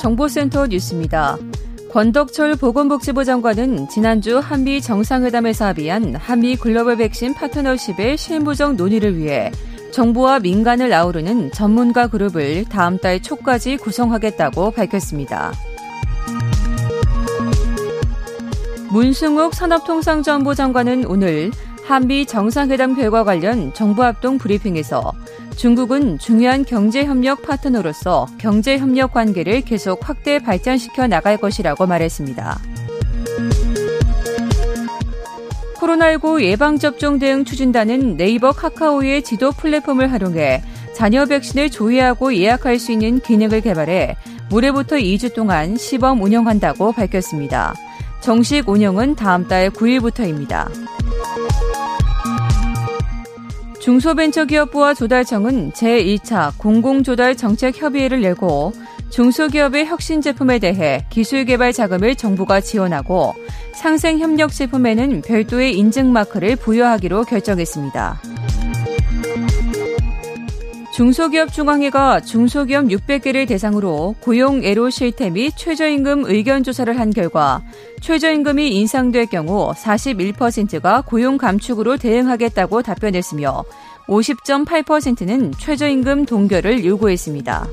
정보센터 뉴스입니다. 권덕철 보건복지부 장관은 지난주 한미 정상회담에서 합의한 한미 글로벌 백신 파트너십의 실무적 논의를 위해 정부와 민간을 아우르는 전문가 그룹을 다음 달 초까지 구성하겠다고 밝혔습니다. 문승욱 산업통상정보 장관은 오늘 한미 정상회담 결과 관련 정부 합동 브리핑에서 중국은 중요한 경제협력 파트너로서 경제협력 관계를 계속 확대 발전시켜 나갈 것이라고 말했습니다. 코로나19 예방접종 대응 추진단은 네이버 카카오의 지도 플랫폼을 활용해 자녀 백신을 조회하고 예약할 수 있는 기능을 개발해 올해부터 2주 동안 시범 운영한다고 밝혔습니다. 정식 운영은 다음 달 9일부터입니다. 중소벤처기업부와 조달청은 제1차 공공조달 정책 협의회를 열고 중소기업의 혁신 제품에 대해 기술 개발 자금을 정부가 지원하고 상생 협력 제품에는 별도의 인증 마크를 부여하기로 결정했습니다. 중소기업 중앙회가 중소기업 600개를 대상으로 고용 애로 실태 및 최저임금 의견 조사를 한 결과 최저임금이 인상될 경우 41%가 고용 감축으로 대응하겠다고 답변했으며 50.8%는 최저임금 동결을 요구했습니다.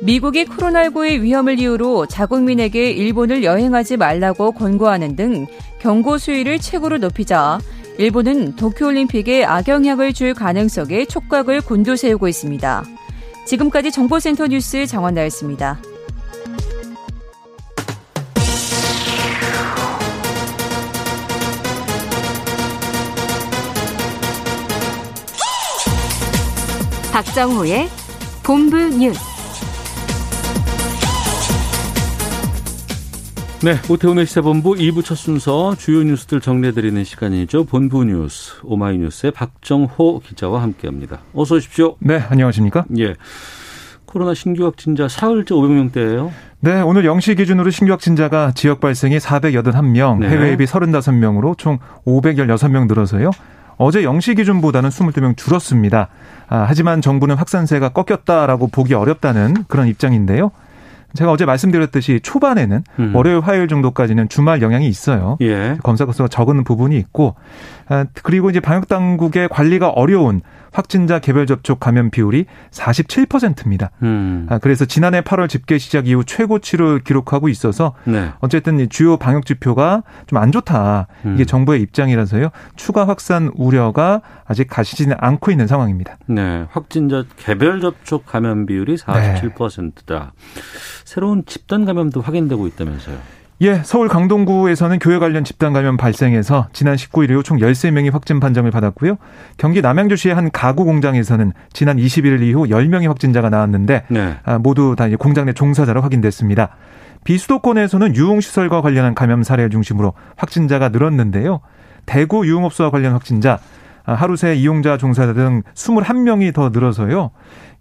미국이 코로나19의 위험을 이유로 자국민에게 일본을 여행하지 말라고 권고하는 등 경고 수위를 최고로 높이자 일본은 도쿄올림픽에 악영향을 줄 가능성에 촉각을 곤두세우고 있습니다. 지금까지 정보센터 뉴스 정원 나였습니다. 박정호의 본부 뉴스. 네, 오태훈의 시사본부 2부 첫 순서 주요 뉴스들 정리해드리는 시간이죠. 본부 뉴스 오마이뉴스의 박정호 기자와 함께합니다. 어서 오십시오. 네, 안녕하십니까? 예. 코로나 신규 확진자 사흘째 500명대예요. 네, 오늘 0시 기준으로 신규 확진자가 지역 발생이 481명, 네. 해외 앱이 35명으로 총 516명 늘어서요. 어제 0시 기준보다는 22명 줄었습니다. 아, 하지만 정부는 확산세가 꺾였다라고 보기 어렵다는 그런 입장인데요. 제가 어제 말씀드렸듯이 초반에는 음. 월요일, 화요일 정도까지는 주말 영향이 있어요. 예. 검사 건수가 적은 부분이 있고, 아, 그리고 이제 방역 당국의 관리가 어려운 확진자 개별 접촉 감염 비율이 47%입니다. 음. 아, 그래서 지난해 8월 집계 시작 이후 최고치를 기록하고 있어서 네. 어쨌든 이 주요 방역 지표가 좀 안 좋다. 이게 음. 정부의 입장이라서요. 추가 확산 우려가 아직 가시지는 않고 있는 상황입니다. 네. 확진자 개별 접촉 감염 비율이 47%다. 새로운 집단 감염도 확인되고 있다면서요. 예, 서울 강동구에서는 교회 관련 집단 감염 발생해서 지난 19일 이후 총 13명이 확진 판정을 받았고요. 경기 남양주시의 한 가구 공장에서는 지난 21일 이후 10명의 확진자가 나왔는데 네. 아, 모두 다 공장 내 종사자로 확인됐습니다. 비수도권에서는 유흥시설과 관련한 감염 사례를 중심으로 확진자가 늘었는데요. 대구 유흥업소와 관련 확진자, 아, 하루 새 이용자 종사자 등 21명이 더 늘어서요.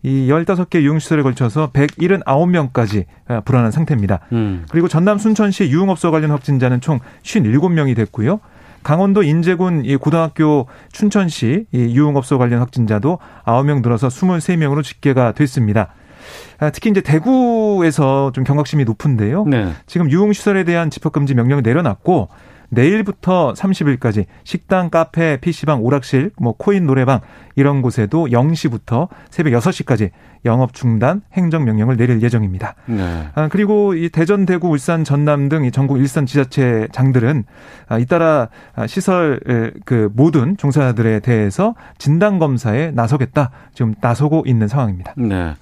이 15개 유흥시설에 걸쳐서 179명까지 아, 불안한 상태입니다. 음. 그리고 전남 순천시 유흥업소 관련 확진자는 총 57명이 됐고요. 강원도 인제군 이 고등학교 춘천시 이 유흥업소 관련 확진자도 9명 늘어서 23명으로 집계가 됐습니다. 아, 특히 이제 대구에서 좀 경각심이 높은데요. 네. 지금 유흥시설에 대한 집합금지 명령을 내려놨고 내일부터 30일까지 식당, 카페, PC방, 오락실, 뭐 코인 노래방 이런 곳에도 0시부터 새벽 6시까지 영업 중단 행정 명령을 내릴 예정입니다. 네. 아, 그리고 이 대전, 대구, 울산, 전남 등 이 전국 일선 지자체 장들은 아, 잇따라 아, 시설 에, 그 모든 종사자들에 대해서 진단 검사에 나서겠다. 지금 나서고 있는 상황입니다. 네.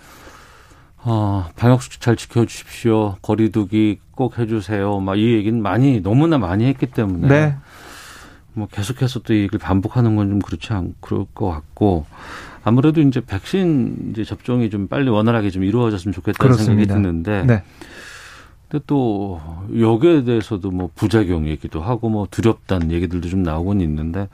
어, 방역수칙 잘 지켜주십시오. 거리두기 꼭 해주세요. 막 이 얘기는 많이, 너무나 많이 했기 때문에. 네. 뭐 계속해서 또 이걸 반복하는 건 좀 그렇지 않 그럴 것 같고 아무래도 이제 백신 이제 접종이 좀 빨리 원활하게 좀 이루어졌으면 좋겠다는 그렇습니다. 생각이 드는데 네. 근데 또 여기에 대해서도 뭐 부작용 얘기도 하고 뭐 두렵다는 얘기들도 좀 나오곤 있는데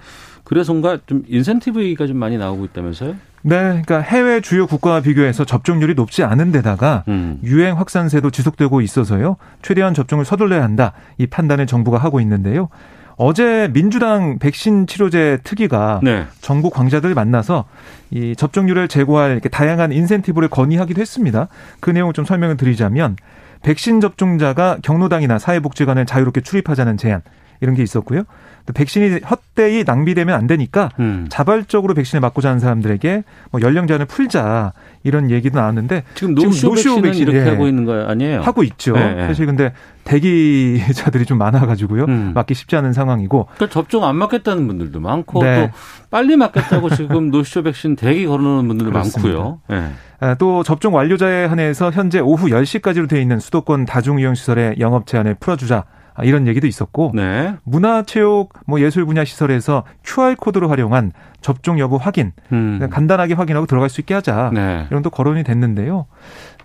그래서인가 좀 인센티브 얘기가 좀 많이 나오고 있다면서요? 네, 그러니까 해외 주요 국가와 비교해서 접종률이 높지 않은 데다가 음. 유행 확산세도 지속되고 있어서요. 최대한 접종을 서둘러야 한다. 이 판단을 정부가 하고 있는데요. 어제 민주당 백신 치료제 특위가 네. 정부 광자들 만나서 이 접종률을 제고할 이렇게 다양한 인센티브를 건의하기도 했습니다. 그 내용을 좀 설명을 드리자면 백신 접종자가 경로당이나 사회복지관을 자유롭게 출입하자는 제안 이런 게 있었고요. 또 백신이 헛되이 낭비되면 안 되니까 음. 자발적으로 백신을 맞고자 하는 사람들에게 뭐 연령 제한을 풀자 이런 얘기도 나왔는데 지금 지금 노쇼, 노쇼 백신, 이렇게 예. 하고 있는 거 아니에요? 하고 있죠. 네, 네. 사실 근데 대기자들이 좀 많아가지고요. 음. 맞기 쉽지 않은 상황이고 그러니까 접종 안 맞겠다는 분들도 많고 네. 또 빨리 맞겠다고 지금 노쇼 백신 대기 걸어놓는 분들도 그렇습니다. 많고요. 네. 아, 또 접종 완료자에 한해서 현재 오후 10시까지로 되어 있는 수도권 다중이용시설의 영업 제한을 풀어주자 아, 이런 얘기도 있었고 네. 문화체육 뭐 예술 분야 시설에서 QR 코드로 활용한 접종 여부 확인 음. 간단하게 확인하고 들어갈 수 있게 하자 네. 이런 또 거론이 됐는데요.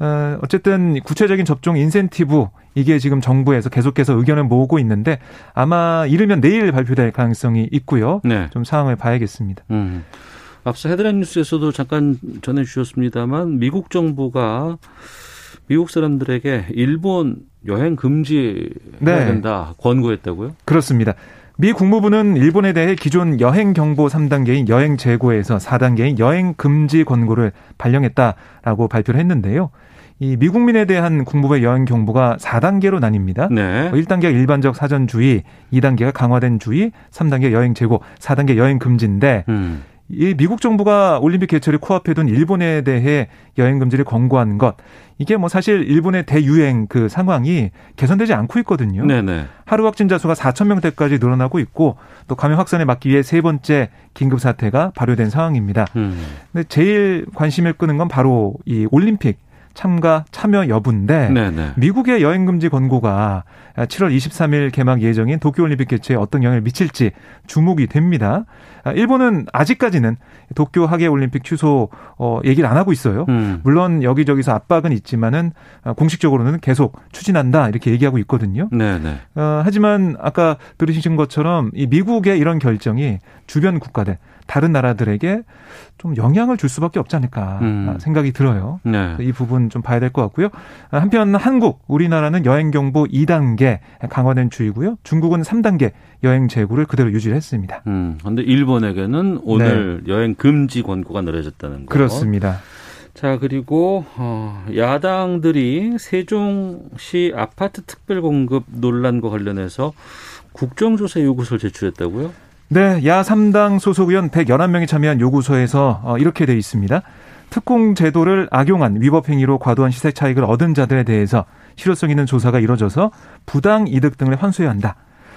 어, 어쨌든 구체적인 접종 인센티브 이게 지금 정부에서 계속해서 의견을 모으고 있는데 아마 이르면 내일 발표될 가능성이 있고요. 네. 좀 상황을 봐야겠습니다. 음. 앞서 헤드라인 뉴스에서도 잠깐 전해 주셨습니다만 미국 정부가 미국 사람들에게 일본 여행 금지 해야 네. 된다 권고했다고요? 그렇습니다. 미 국무부는 일본에 대해 기존 여행 경보 3단계인 여행 재고에서 4단계인 여행 금지 권고를 발령했다라고 발표를 했는데요. 이 미국민에 대한 국무부의 여행 경보가 4단계로 나뉩니다. 네. 1단계가 일반적 사전 주의, 2단계가 강화된 주의, 3단계 여행 재고, 4단계 여행 금지인데 음. 이 미국 정부가 올림픽 개최를 코앞에 둔 일본에 대해 여행 금지를 권고한 것 이게 뭐 사실 일본의 대유행 그 상황이 개선되지 않고 있거든요. 네네. 하루 확진자 수가 4천 명대까지 늘어나고 있고 또 감염 확산을 막기 위해 세 번째 긴급 사태가 발효된 상황입니다. 음. 근데 제일 관심을 끄는 건 바로 이 올림픽 참가 참여 여부인데 네네. 미국의 여행 금지 권고가 7월 23일 개막 예정인 도쿄올림픽 개최에 어떤 영향을 미칠지 주목이 됩니다. 일본은 아직까지는 도쿄 하계 올림픽 취소 어, 얘기를 안 하고 있어요. 음. 물론 여기저기서 압박은 있지만은 어, 공식적으로는 계속 추진한다 이렇게 얘기하고 있거든요. 네네. 어, 하지만 아까 들으신 것처럼 이 미국의 이런 결정이 주변 국가들 다른 나라들에게 좀 영향을 줄 수밖에 없지 않을까 음. 생각이 들어요. 네. 이 부분 좀 봐야 될 것 같고요. 한편 한국, 우리나라는 여행 경보 2단계 강화된 주의고요. 중국은 3단계 여행 재고를 그대로 유지했습니다. 음. 근데 일본에게는 오늘 여행 금지 권고가 내려졌다는 거. 네. 그렇습니다. 자, 그리고 어, 야당들이 세종시 아파트 특별 공급 논란과 관련해서 국정조사 요구서를 제출했다고요? 네, 야 3당 소속 의원 111명이 참여한 요구서에서 어, 이렇게 돼 있습니다. 특공 제도를 악용한 위법 행위로 과도한 시세 차익을 얻은 자들에 대해서 실효성 있는 조사가 이뤄져서 부당 이득 등을 환수해야 한다.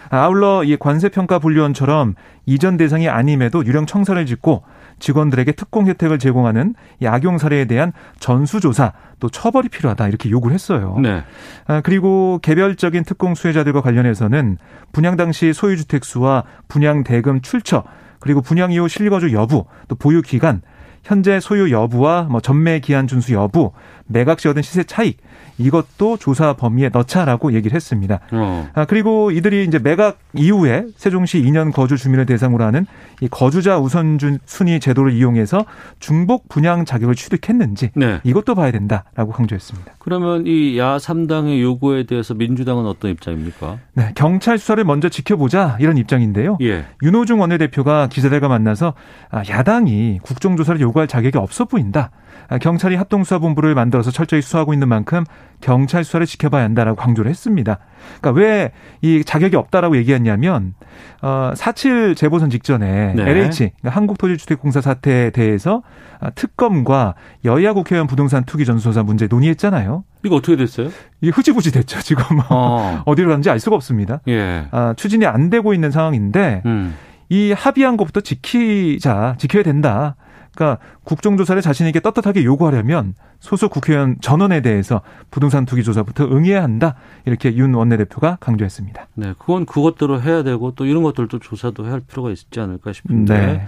아울러 이 관세평가 분류원처럼 이전 대상이 아님에도 유령 청사를 짓고 직원들에게 특공 혜택을 제공하는 이 악용 사례에 대한 전수조사 또 처벌이 필요하다 이렇게 요구를 했어요. 네. 아, 그리고 개별적인 특공 수혜자들과 관련해서는 분양 당시 소유주택 수와 분양 대금 출처 그리고 분양 이후 실거주 여부 또 보유 기간 현재 소유 여부와 뭐 전매 기한 준수 여부 매각 시 얻은 시세 차익 이것도 조사 범위에 넣자라고 얘기를 했습니다. 어. 아, 그리고 이들이 이제 매각 이후에 세종시 2년 거주 주민을 대상으로 하는 이 거주자 우선준 순위 제도를 이용해서 중복 분양 자격을 취득했는지 네. 이것도 봐야 된다라고 강조했습니다. 그러면 이 야 3당의 요구에 대해서 민주당은 어떤 입장입니까? 네, 경찰 수사를 먼저 지켜보자 이런 입장인데요. 예. 윤호중 원내대표가 기자들과 만나서 아, 야당이 국정조사를 요구할 자격이 없어 보인다. 아, 경찰이 합동수사본부를 만들어서 철저히 수사하고 있는 만큼 경찰 수사를 지켜봐야 한다라고 강조를 했습니다. 그러니까 왜 이 자격이 없다라고 얘기했냐면 어, 4.7 재보선 직전에 네. LH 그러니까 한국토지주택공사 사태에 대해서 아, 특검과 여야 국회의원 부동산 투기 전수조사 문제 논의했잖아요. 이거 어떻게 됐어요? 이게 흐지부지 됐죠. 지금 어. 어디로 갔는지 알 수가 없습니다. 예. 아, 추진이 안 되고 있는 상황인데 음. 이 합의한 것부터 지키자, 지켜야 된다. 그러니까 국정조사를 자신에게 떳떳하게 요구하려면 소속 국회의원 전원에 대해서 부동산 투기 조사부터 응해야 한다. 이렇게 윤 원내대표가 강조했습니다. 네, 그건 그것대로 해야 되고 또 이런 것들도 조사도 해야 할 필요가 있지 않을까 싶은데. 네.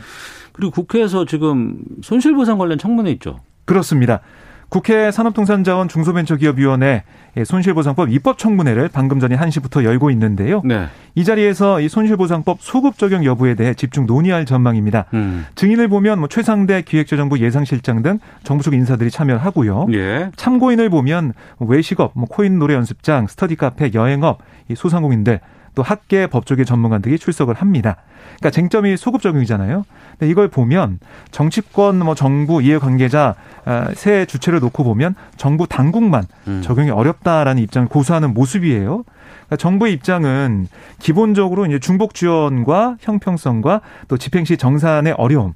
그리고 국회에서 지금 손실보상 관련 청문회 있죠. 그렇습니다. 국회 산업통상자원 중소벤처기업위원회 손실보상법 입법청문회를 방금 전에 1시부터 열고 있는데요. 네. 이 자리에서 이 손실보상법 소급 적용 여부에 대해 집중 논의할 전망입니다. 음. 증인을 보면 뭐 최상대 기획재정부 예상실장 등 정부 쪽 인사들이 참여하고요. 예. 참고인을 보면 외식업, 뭐 코인 노래 연습장, 스터디 카페, 여행업, 이 소상공인들 또 학계 법조계 전문가들이 출석을 합니다. 그러니까 쟁점이 소급 적용이잖아요. 근데 이걸 보면 정치권 뭐 정부 이해 관계자 아, 세 주체를 놓고 보면 정부 당국만 음. 적용이 어렵다라는 입장을 고수하는 모습이에요. 그러니까 정부의 입장은 기본적으로 이제 중복 지원과 형평성과 또 집행 시 정산의 어려움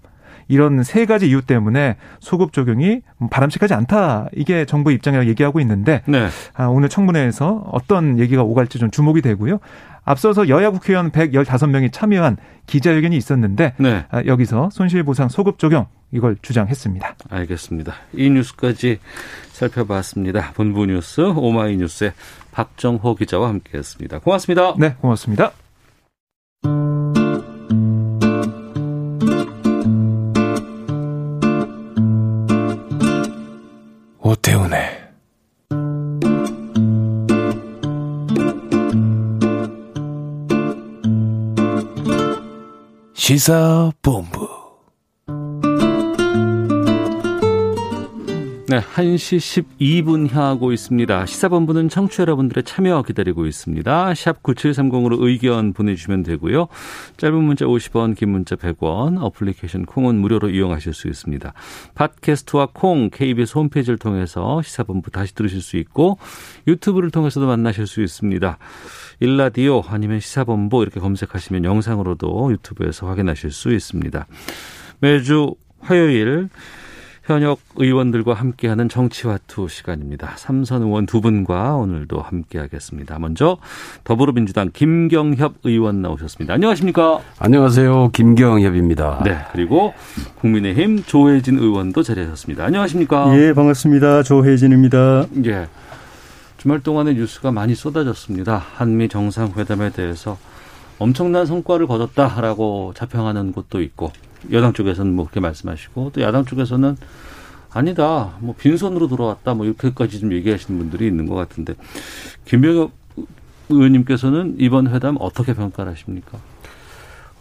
이런 세 가지 이유 때문에 소급 적용이 바람직하지 않다. 이게 정부의 입장이라고 얘기하고 있는데 네. 아, 오늘 청문회에서 어떤 얘기가 오갈지 좀 주목이 되고요. 앞서서 여야 국회의원 115명이 참여한 기자회견이 있었는데 네. 아, 여기서 손실보상 소급 적용 이걸 주장했습니다. 알겠습니다. 이 뉴스까지 살펴봤습니다. 본부 뉴스 오마이뉴스의 박정호 기자와 함께했습니다. 고맙습니다. 네, 고맙습니다. 오태훈의 시사본부 네, 1시 12분 향하고 있습니다. 시사본부는 청취 여러분들의 참여 기다리고 있습니다. 샵 9730으로 의견 보내주시면 되고요. 짧은 문자 50원, 긴 문자 100원, 어플리케이션 콩은 무료로 이용하실 수 있습니다. 팟캐스트와 콩, KBS 홈페이지를 통해서 시사본부 다시 들으실 수 있고 유튜브를 통해서도 만나실 수 있습니다. 일라디오 아니면 시사본부 이렇게 검색하시면 영상으로도 유튜브에서 확인하실 수 있습니다. 매주 화요일 현역 의원들과 함께하는 정치화투 시간입니다. 삼선 의원 두 분과 오늘도 함께하겠습니다. 먼저 더불어민주당 김경협 의원 나오셨습니다. 안녕하십니까? 안녕하세요. 김경협입니다. 네. 그리고 국민의힘 조혜진 의원도 자리하셨습니다. 안녕하십니까? 예, 반갑습니다. 조혜진입니다. 예. 주말 동안에 뉴스가 많이 쏟아졌습니다. 한미 정상회담에 대해서 엄청난 성과를 거뒀다라고 자평하는 곳도 있고 여당 쪽에서는 뭐 그렇게 말씀하시고 또 야당 쪽에서는 아니다 뭐 빈손으로 돌아왔다 뭐 이렇게까지 좀 얘기하시는 분들이 있는 것 같은데 김병엽 의원님께서는 이번 회담 어떻게 평가를 하십니까?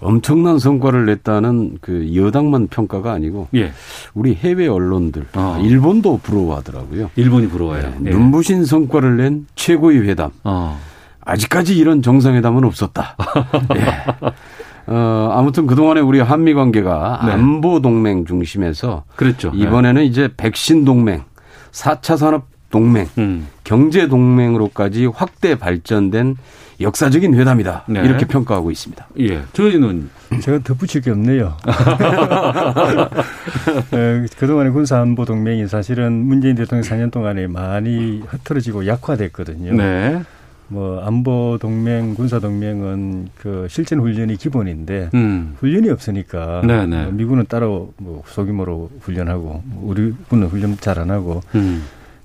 엄청난 성과를 냈다는 그 여당만 평가가 아니고 예. 우리 해외 언론들 어. 일본도 부러워하더라고요. 일본이 부러워요. 네. 눈부신 성과를 낸 최고의 회담. 어. 아직까지 이런 정상회담은 없었다. 예. 어, 아무튼 그동안에 우리 한미 관계가 네. 안보 동맹 중심에서 그랬죠. 이번에는 네. 이제 백신 동맹, 4차 산업 동맹, 음. 경제 동맹으로까지 확대 발전된 역사적인 회담이다. 네. 이렇게 평가하고 있습니다. 예. 저희는 제가 덧붙일 게 없네요. 네, 그동안의 군사안보 동맹이 사실은 문재인 대통령 4년 동안에 많이 흐트러지고 약화됐거든요. 네. 뭐 안보 동맹, 군사 동맹은 그 실전 훈련이 기본인데 음. 훈련이 없으니까 네네. 네. 뭐 미군은 따로 뭐 소규모로 훈련하고 우리 군은 훈련 잘 안 하고 음.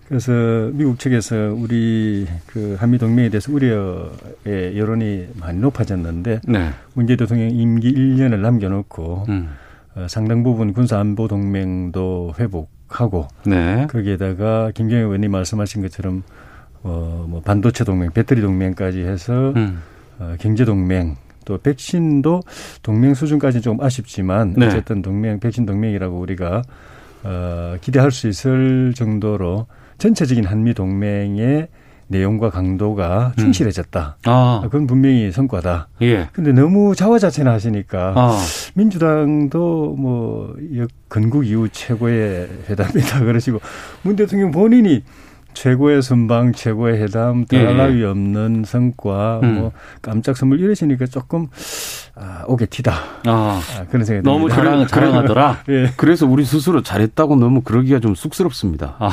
그래서 미국 측에서 우리 그 한미 동맹에 대해서 우려의 여론이 많이 높아졌는데 네. 문재 대통령 임기 1년을 남겨놓고 음. 어, 상당 부분 군사 안보 동맹도 회복하고 네. 거기에다가 김경애 의원님 말씀하신 것처럼 어, 뭐 반도체 동맹, 배터리 동맹까지 해서 음. 어, 경제 동맹 또 백신도 동맹 수준까지는 좀 아쉽지만 네. 어쨌든 동맹 백신 동맹이라고 우리가 어, 기대할 수 있을 정도로 전체적인 한미 동맹의 내용과 강도가 음. 충실해졌다. 음. 아. 그건 분명히 성과다. 예. 근데 너무 자화자찬 하시니까 아. 민주당도 뭐 건국 이후 최고의 회담이다 그러시고 문 대통령 본인이 최고의 선방, 최고의 회담, 더할 나위 예. 없는 성과, 음. 뭐 깜짝 선물 이러시니까 조금 아, 오게 티다. 아, 아 그런 생각이 너무 자랑, 자랑하더라. 예. 그래서 우리 스스로 잘했다고 너무 그러기가 좀 쑥스럽습니다. 아.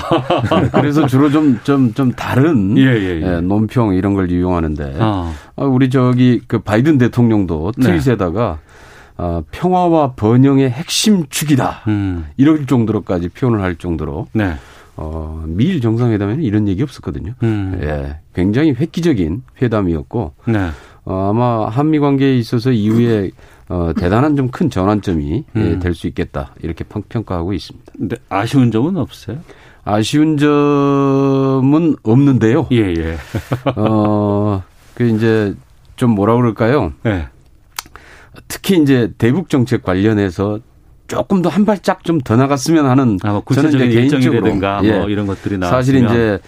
그래서 주로 좀 좀좀 다른 예, 예, 예. 예, 논평 이런 걸 이용하는데 아. 아 우리 저기 그 바이든 대통령도 트윗에다가 네. 어, 평화와 번영의 핵심 축이다. 음. 이럴 정도로까지 표현을 할 정도로 네. 어, 미일 정상회담에는 이런 얘기 없었거든요. 음. 예, 굉장히 획기적인 회담이었고 네. 어, 아마 한미 관계에 있어서 이후에 어, 대단한 좀 큰 전환점이 예, 음. 예, 될수 있겠다 이렇게 평가하고 있습니다. 근데 아쉬운 점은 없어요? 아쉬운 점은 없는데요. 예, 예. 어, 그 이제 좀 뭐라 그럴까요? 네. 특히 이제 대북 정책 관련해서 조금 더 한 발짝 좀 더 나갔으면 하는 아, 뭐 구체적인 개인적으로 뭐 예. 뭐 이런 것들이 나왔으면 사실 이제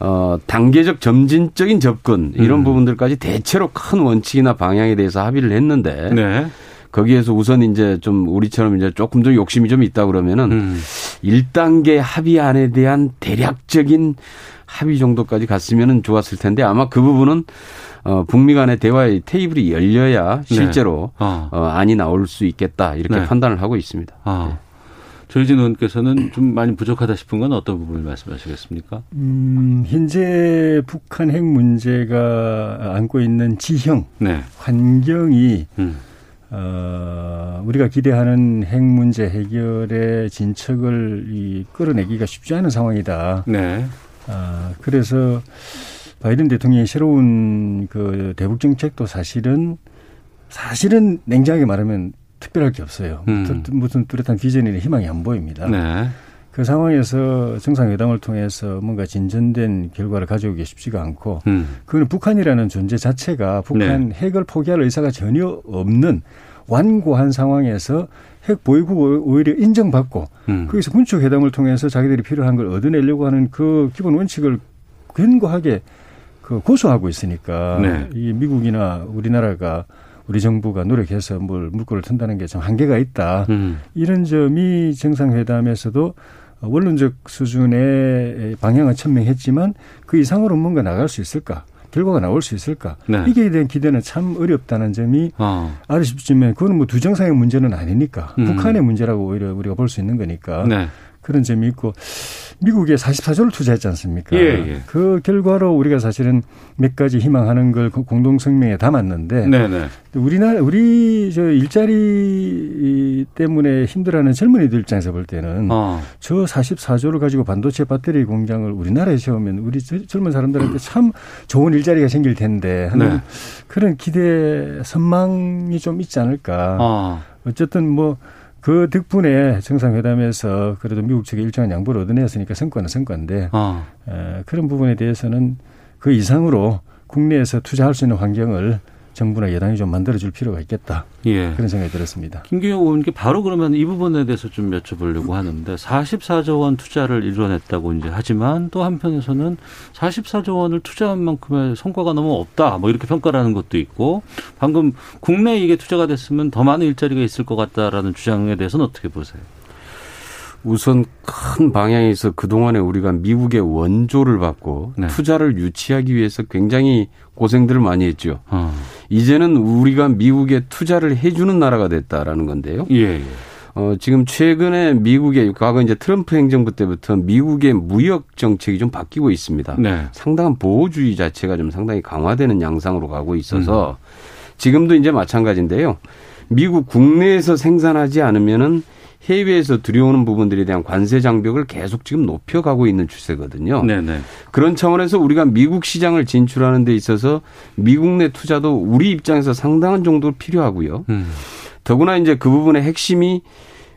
어 단계적 점진적인 접근 이런 음. 부분들까지 대체로 큰 원칙이나 방향에 대해서 합의를 했는데 네. 거기에서 우선 이제 좀 우리처럼 이제 조금 더 욕심이 좀 있다 그러면은 음. 1단계 합의안에 대한 대략적인 합의 정도까지 갔으면은 좋았을 텐데 아마 그 부분은 어, 북미 간의 대화의 테이블이 열려야 네. 실제로 네. 어. 어, 안이 나올 수 있겠다 이렇게 네. 판단을 하고 있습니다. 아. 네. 조희진 의원께서는 좀 많이 부족하다 싶은 건 어떤 부분을 말씀하시겠습니까? 음, 현재 북한 핵 문제가 안고 있는 지형, 네. 환경이 음. 어, 우리가 기대하는 핵 문제 해결의 진척을 이 끌어내기가 쉽지 않은 상황이다. 네. 아, 그래서 바이든 대통령의 새로운 그 대북 정책도 사실은 사실은 냉정하게 말하면 특별할 게 없어요. 음. 무슨 뚜렷한 비전이나 희망이 안 보입니다. 네. 그 상황에서 정상회담을 통해서 뭔가 진전된 결과를 가져오기 쉽지가 않고 음. 그거는 북한이라는 존재 자체가 북한 네. 핵을 포기할 의사가 전혀 없는 완고한 상황에서 핵 보유국 오히려 인정받고 음. 거기서 군축 회담을 통해서 자기들이 필요한 걸 얻어내려고 하는 그 기본 원칙을 견고하게 그 고수하고 있으니까 네. 이 미국이나 우리나라가 우리 정부가 노력해서 뭘 물꼬를 튼다는 게 좀 한계가 있다. 음. 이런 점이 정상회담에서도 원론적 수준의 방향은 천명했지만 그 이상으로 뭔가 나갈 수 있을까? 결과가 나올 수 있을까? 네. 이게 대한 기대는 참 어렵다는 점이 어. 아쉽지만 그거는 뭐 두 정상의 문제는 아니니까 음. 북한의 문제라고 오히려 우리가 볼 수 있는 거니까 네. 그런 점이 있고 미국에 44조를 투자했지 않습니까? 예, 예. 그 결과로 우리가 사실은 몇 가지 희망하는 걸 공동 성명에 담았는데 네네. 네. 우리나라 우리 저 일자리 때문에 힘들어하는 젊은이들 입장에서 볼 때는 어. 저 44조를 가지고 반도체 배터리 공장을 우리나라에 세우면 우리 젊은 사람들한테 참 좋은 일자리가 생길 텐데 하는 네. 그런 기대 선망이 좀 있지 않을까. 어. 어쨌든 뭐 그 덕분에 정상회담에서 그래도 미국 측에 일정한 양보를 얻어냈으니까 성과는 성과인데 어. 에, 그런 부분에 대해서는 그 이상으로 국내에서 투자할 수 있는 환경을 정부나 여당이 좀 만들어줄 필요가 있겠다. 예. 그런 생각이 들었습니다. 김경호 의원께 바로 그러면 이 부분에 대해서 좀 여쭤보려고 하는데 44조 원 투자를 이뤄냈다고 이제 하지만 또 한편에서는 44조 원을 투자한 만큼의 성과가 너무 없다. 뭐 이렇게 평가를 하는 것도 있고 방금 국내에 이게 투자가 됐으면 더 많은 일자리가 있을 것 같다라는 주장에 대해서는 어떻게 보세요? 우선 큰 방향에서 그동안에 우리가 미국의 원조를 받고 네. 투자를 유치하기 위해서 굉장히 고생들을 많이 했죠. 어. 이제는 우리가 미국에 투자를 해주는 나라가 됐다라는 건데요. 예, 예. 어, 지금 최근에 미국의 과거 이제 트럼프 행정부 때부터 미국의 무역 정책이 좀 바뀌고 있습니다. 네. 상당한 보호주의 자체가 좀 상당히 강화되는 양상으로 가고 있어서 음. 지금도 이제 마찬가지인데요. 미국 국내에서 생산하지 않으면은 해외에서 들여오는 부분들에 대한 관세 장벽을 계속 지금 높여가고 있는 추세거든요. 네네. 그런 차원에서 우리가 미국 시장을 진출하는 데 있어서 미국 내 투자도 우리 입장에서 상당한 정도 필요하고요. 음. 더구나 이제 그 부분의 핵심이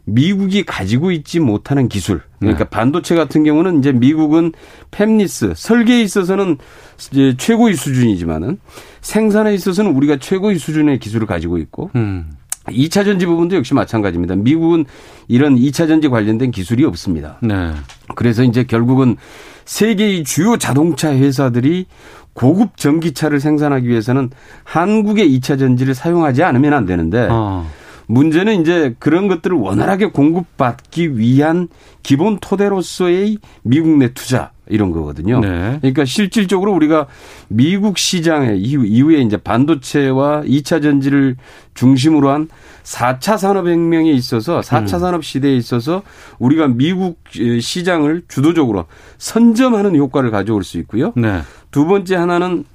미국이 가지고 있지 못하는 기술. 그러니까 네. 반도체 같은 경우는 이제 미국은 팹리스 설계에 있어서는 이제 최고의 수준이지만은 생산에 있어서는 우리가 최고의 수준의 기술을 가지고 있고 음. 2차 전지 부분도 역시 마찬가지입니다. 미국은 이런 2차 전지 관련된 기술이 없습니다. 네. 그래서 이제 결국은 세계의 주요 자동차 회사들이 고급 전기차를 생산하기 위해서는 한국의 2차 전지를 사용하지 않으면 안 되는데 어. 문제는 이제 그런 것들을 원활하게 공급받기 위한 기본 토대로서의 미국 내 투자 이런 거거든요. 네. 그러니까 실질적으로 우리가 미국 시장에 이후, 이후에 이제 반도체와 2차 전지를 중심으로 한 4차 산업혁명에 있어서 4차 음. 산업 시대에 있어서 우리가 미국 시장을 주도적으로 선점하는 효과를 가져올 수 있고요. 네. 두 번째 하나는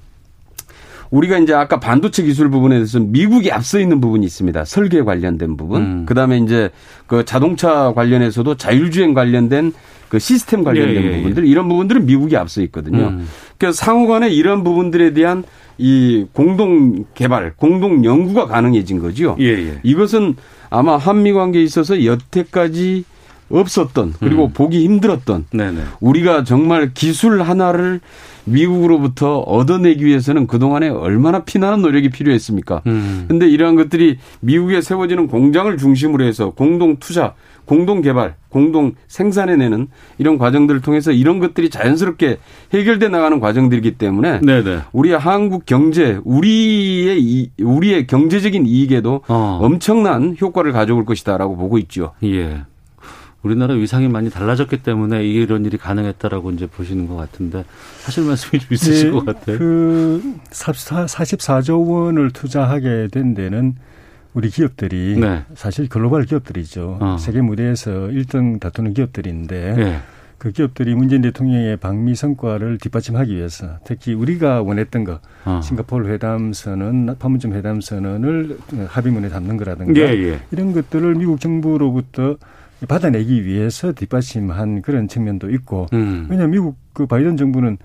우리가 이제 아까 반도체 기술 부분에 대해서 미국이 앞서 있는 부분이 있습니다. 설계 관련된 부분. 음. 그다음에 이제 그 자동차 관련해서도 자율주행 관련된 그 시스템 관련된 예, 예, 예. 부분들 이런 부분들은 미국이 앞서 있거든요. 음. 그래서 상호 간에 이런 부분들에 대한 이 공동 개발, 공동 연구가 가능해진 거죠. 예, 예. 이것은 아마 한미 관계에 있어서 여태까지 없었던 그리고 음. 보기 힘들었던 네네. 우리가 정말 기술 하나를 미국으로부터 얻어내기 위해서는 그동안에 얼마나 피나는 노력이 필요했습니까? 음. 근데 이러한 것들이 미국에 세워지는 공장을 중심으로 해서 공동 투자, 공동 개발, 공동 생산해내는 이런 과정들을 통해서 이런 것들이 자연스럽게 해결돼 나가는 과정들이기 때문에 네네. 우리 한국 경제, 우리의 이, 우리의 경제적인 이익에도 어. 엄청난 효과를 가져올 것이다라고 보고 있죠. 예. 우리나라 위상이 많이 달라졌기 때문에 이런 일이 가능했다라고 이제 보시는 것 같은데 하실 말씀이 좀 있으실 네, 것 같아요. 그 44조 원을 투자하게 된 데는 우리 기업들이 네. 사실 글로벌 기업들이죠. 어. 세계 무대에서 1등 다투는 기업들인데 네. 그 기업들이 문재인 대통령의 방미 성과를 뒷받침하기 위해서 특히 우리가 원했던 거 어. 싱가포르 회담 선언, 판문점 회담 선언을 합의문에 담는 거라든가 예, 예. 이런 것들을 미국 정부로부터 받아내기 위해서 뒷받침한 그런 측면도 있고 음. 왜냐하면 미국 그 바이든 정부는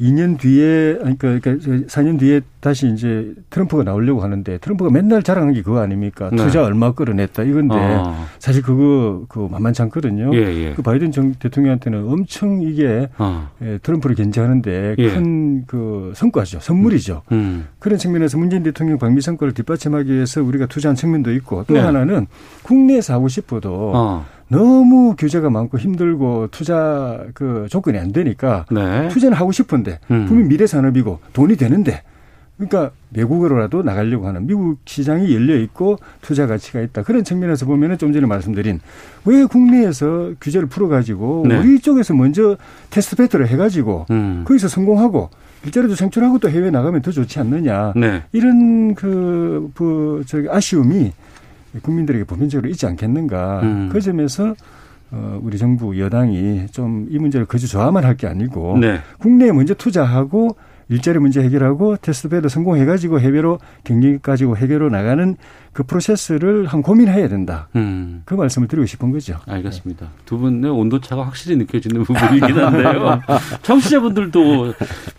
2년 뒤에 그러니까, 그러니까 4년 뒤에 다시 이제 트럼프가 나오려고 하는데 트럼프가 맨날 자랑한 게 그거 아닙니까? 네. 투자 얼마 끌어냈다 이건데 어. 사실 그거 그 만만치 않거든요. 예, 예. 그 바이든 정, 대통령한테는 엄청 이게 어. 예, 트럼프를 견제하는데 예. 큰그 성과죠, 선물이죠. 음. 음. 그런 측면에서 문재인 대통령 방미 성과를 뒷받침하기 위해서 우리가 투자한 측면도 있고 또 네. 하나는 국내에서 하고 싶어도 어. 너무 규제가 많고 힘들고 투자 그 조건이 안 되니까 네. 투자는 하고 싶은데 음. 분명 미래 산업이고 돈이 되는데 그러니까 외국으로라도 나가려고 하는 미국 시장이 열려 있고 투자 가치가 있다. 그런 측면에서 보면은 좀 전에 말씀드린 왜 국내에서 규제를 풀어가지고 네. 우리 쪽에서 먼저 테스트베드를 해가지고 음. 거기서 성공하고 일자리도 창출하고 또 해외 나가면 더 좋지 않느냐. 네. 이런 그, 그, 저기 아쉬움이 국민들에게 보편적으로 있지 않겠는가. 음. 그 점에서 어, 우리 정부 여당이 좀 이 문제를 거저 좋아만 할 게 아니고 네. 국내에 먼저 투자하고 일자리 문제 해결하고 테스트베드 성공해가지고 해외로 경쟁 가지고 해외로 나가는 그 프로세스를 한 고민해야 된다. 음. 그 말씀을 드리고 싶은 거죠. 알겠습니다. 네. 두 분의 온도차가 확실히 느껴지는 부분이긴 한데요. 청취자분들도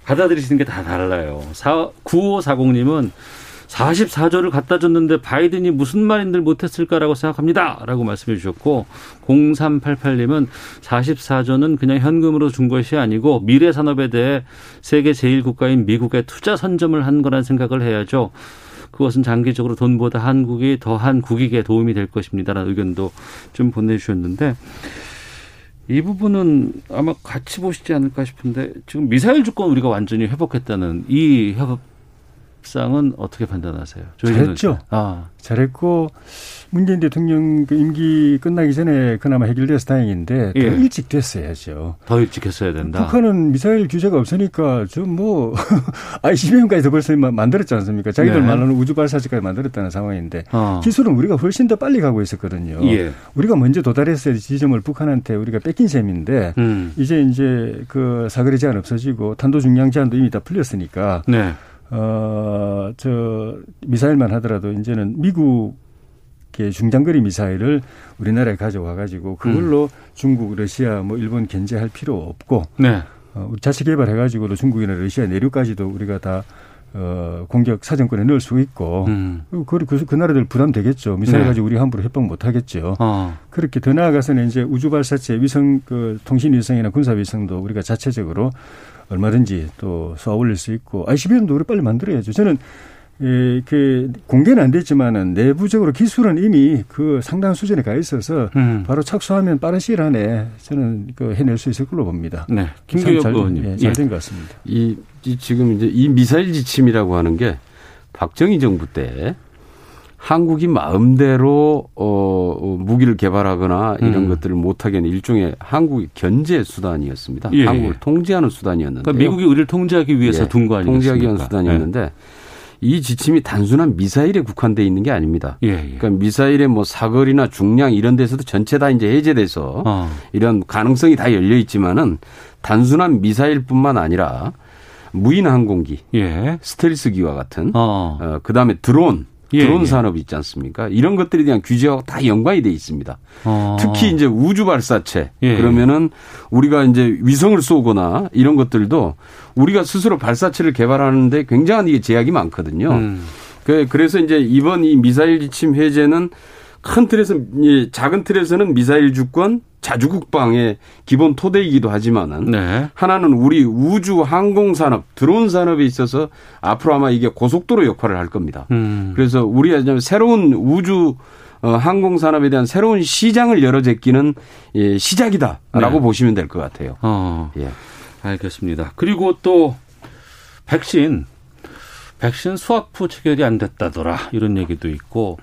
받아들이시는 게 다 달라요. 9540님은 44조를 갖다 줬는데 바이든이 무슨 말인들 못했을까라고 생각합니다. 라고 말씀해 주셨고 0388님은 44조는 그냥 현금으로 준 것이 아니고 미래 산업에 대해 세계 제1국가인 미국에 투자 선점을 한 거란 생각을 해야죠. 그것은 장기적으로 돈보다 한국이 더한 국익에 도움이 될 것입니다라는 의견도 좀 보내주셨는데 이 부분은 아마 같이 보시지 않을까 싶은데 지금 미사일 주권 우리가 완전히 회복했다는 이 협업 협상은 어떻게 판단하세요? 잘했죠. 아. 잘했고 문재인 대통령 그 임기 끝나기 전에 그나마 해결돼서 다행인데 더 예. 일찍 됐어야죠. 더 일찍 했어야 된다. 북한은 미사일 규제가 없으니까 좀 뭐 ICBM까지도 벌써 만들었지 않습니까? 자기들 네. 말로는 우주 발사체까지 만들었다는 상황인데 어. 기술은 우리가 훨씬 더 빨리 가고 있었거든요. 예. 우리가 먼저 도달했어야 지점을 북한한테 우리가 뺏긴 셈인데 음. 이제 이제 그 사거리 제한 없어지고 탄도 중량 제한도 이미 다 풀렸으니까. 네. 어, 저, 미사일만 하더라도 이제는 미국의 중장거리 미사일을 우리나라에 가져와 가지고 그걸로 음. 중국, 러시아, 뭐 일본 견제할 필요 없고. 네. 어, 자체 개발해 가지고도 중국이나 러시아 내륙까지도 우리가 다 어, 공격 사정권에 넣을 수 있고, 음. 그, 그, 그 나라들 부담되겠죠. 미사일 네. 가지고 우리 함부로 협박 못 하겠죠. 어. 그렇게 더 나아가서는 이제 우주발사체 위성, 그 통신위성이나 군사위성도 우리가 자체적으로 얼마든지 또 쏘아 올릴 수 있고 ICBM도 우리 빨리 만들어야죠. 저는 예, 그 공개는 안 됐지만은 내부적으로 기술은 이미 그 상당 수준에 가 있어서 음. 바로 착수하면 빠른 시일 안에 저는 그 해낼 수 있을 걸로 봅니다. 네, 김규엽 의원님 예, 잘된 예. 것 같습니다. 이, 이 지금 이제 이 미사일 지침이라고 하는 게 박정희 정부 때 한국이 마음대로 어, 어 무기를 개발하거나 이런 음. 것들을 못하게 하는 일종의 한국의 견제 수단이었습니다. 예. 한국을 통제하는 수단이었는데. 그러니까 미국이 우리를 통제하기 위해서 예. 둔거 아니겠습니까? 통제하기 위한 수단이었는데 예. 이 지침이 단순한 미사일에 국한돼 있는 게 아닙니다. 예, 예. 그러니까 미사일의 뭐 사거리나 중량 이런 데서도 전체 다 이제 해제돼서 어. 이런 가능성이 다 열려 있지만은 단순한 미사일뿐만 아니라 무인 항공기, 예. 스텔스기와 같은, 어. 어 그다음에 드론, 예, 드론 예. 산업 있지 않습니까? 이런 것들에 대한 규제와 다 연관이 돼 있습니다. 어. 특히 이제 우주 발사체 예. 그러면은 우리가 이제 위성을 쏘거나 이런 것들도 우리가 스스로 발사체를 개발하는데 굉장한 이게 제약이 많거든요. 음. 그, 그래서 이제 이번 이 미사일 지침 해제는 큰 틀에서 작은 틀에서는 미사일 주권 자주 국방의 기본 토대이기도 하지만은 네. 하나는 우리 우주 항공 산업 드론 산업에 있어서 앞으로 아마 이게 고속도로 역할을 할 겁니다. 음. 그래서 우리 새로운 우주 어, 항공 산업에 대한 새로운 시장을 열어제끼는 예, 시작이다라고 네. 보시면 될 것 같아요. 어. 예. 알겠습니다. 그리고 또 백신 백신 수확 후 체결이 안 됐다더라 이런 얘기도 있고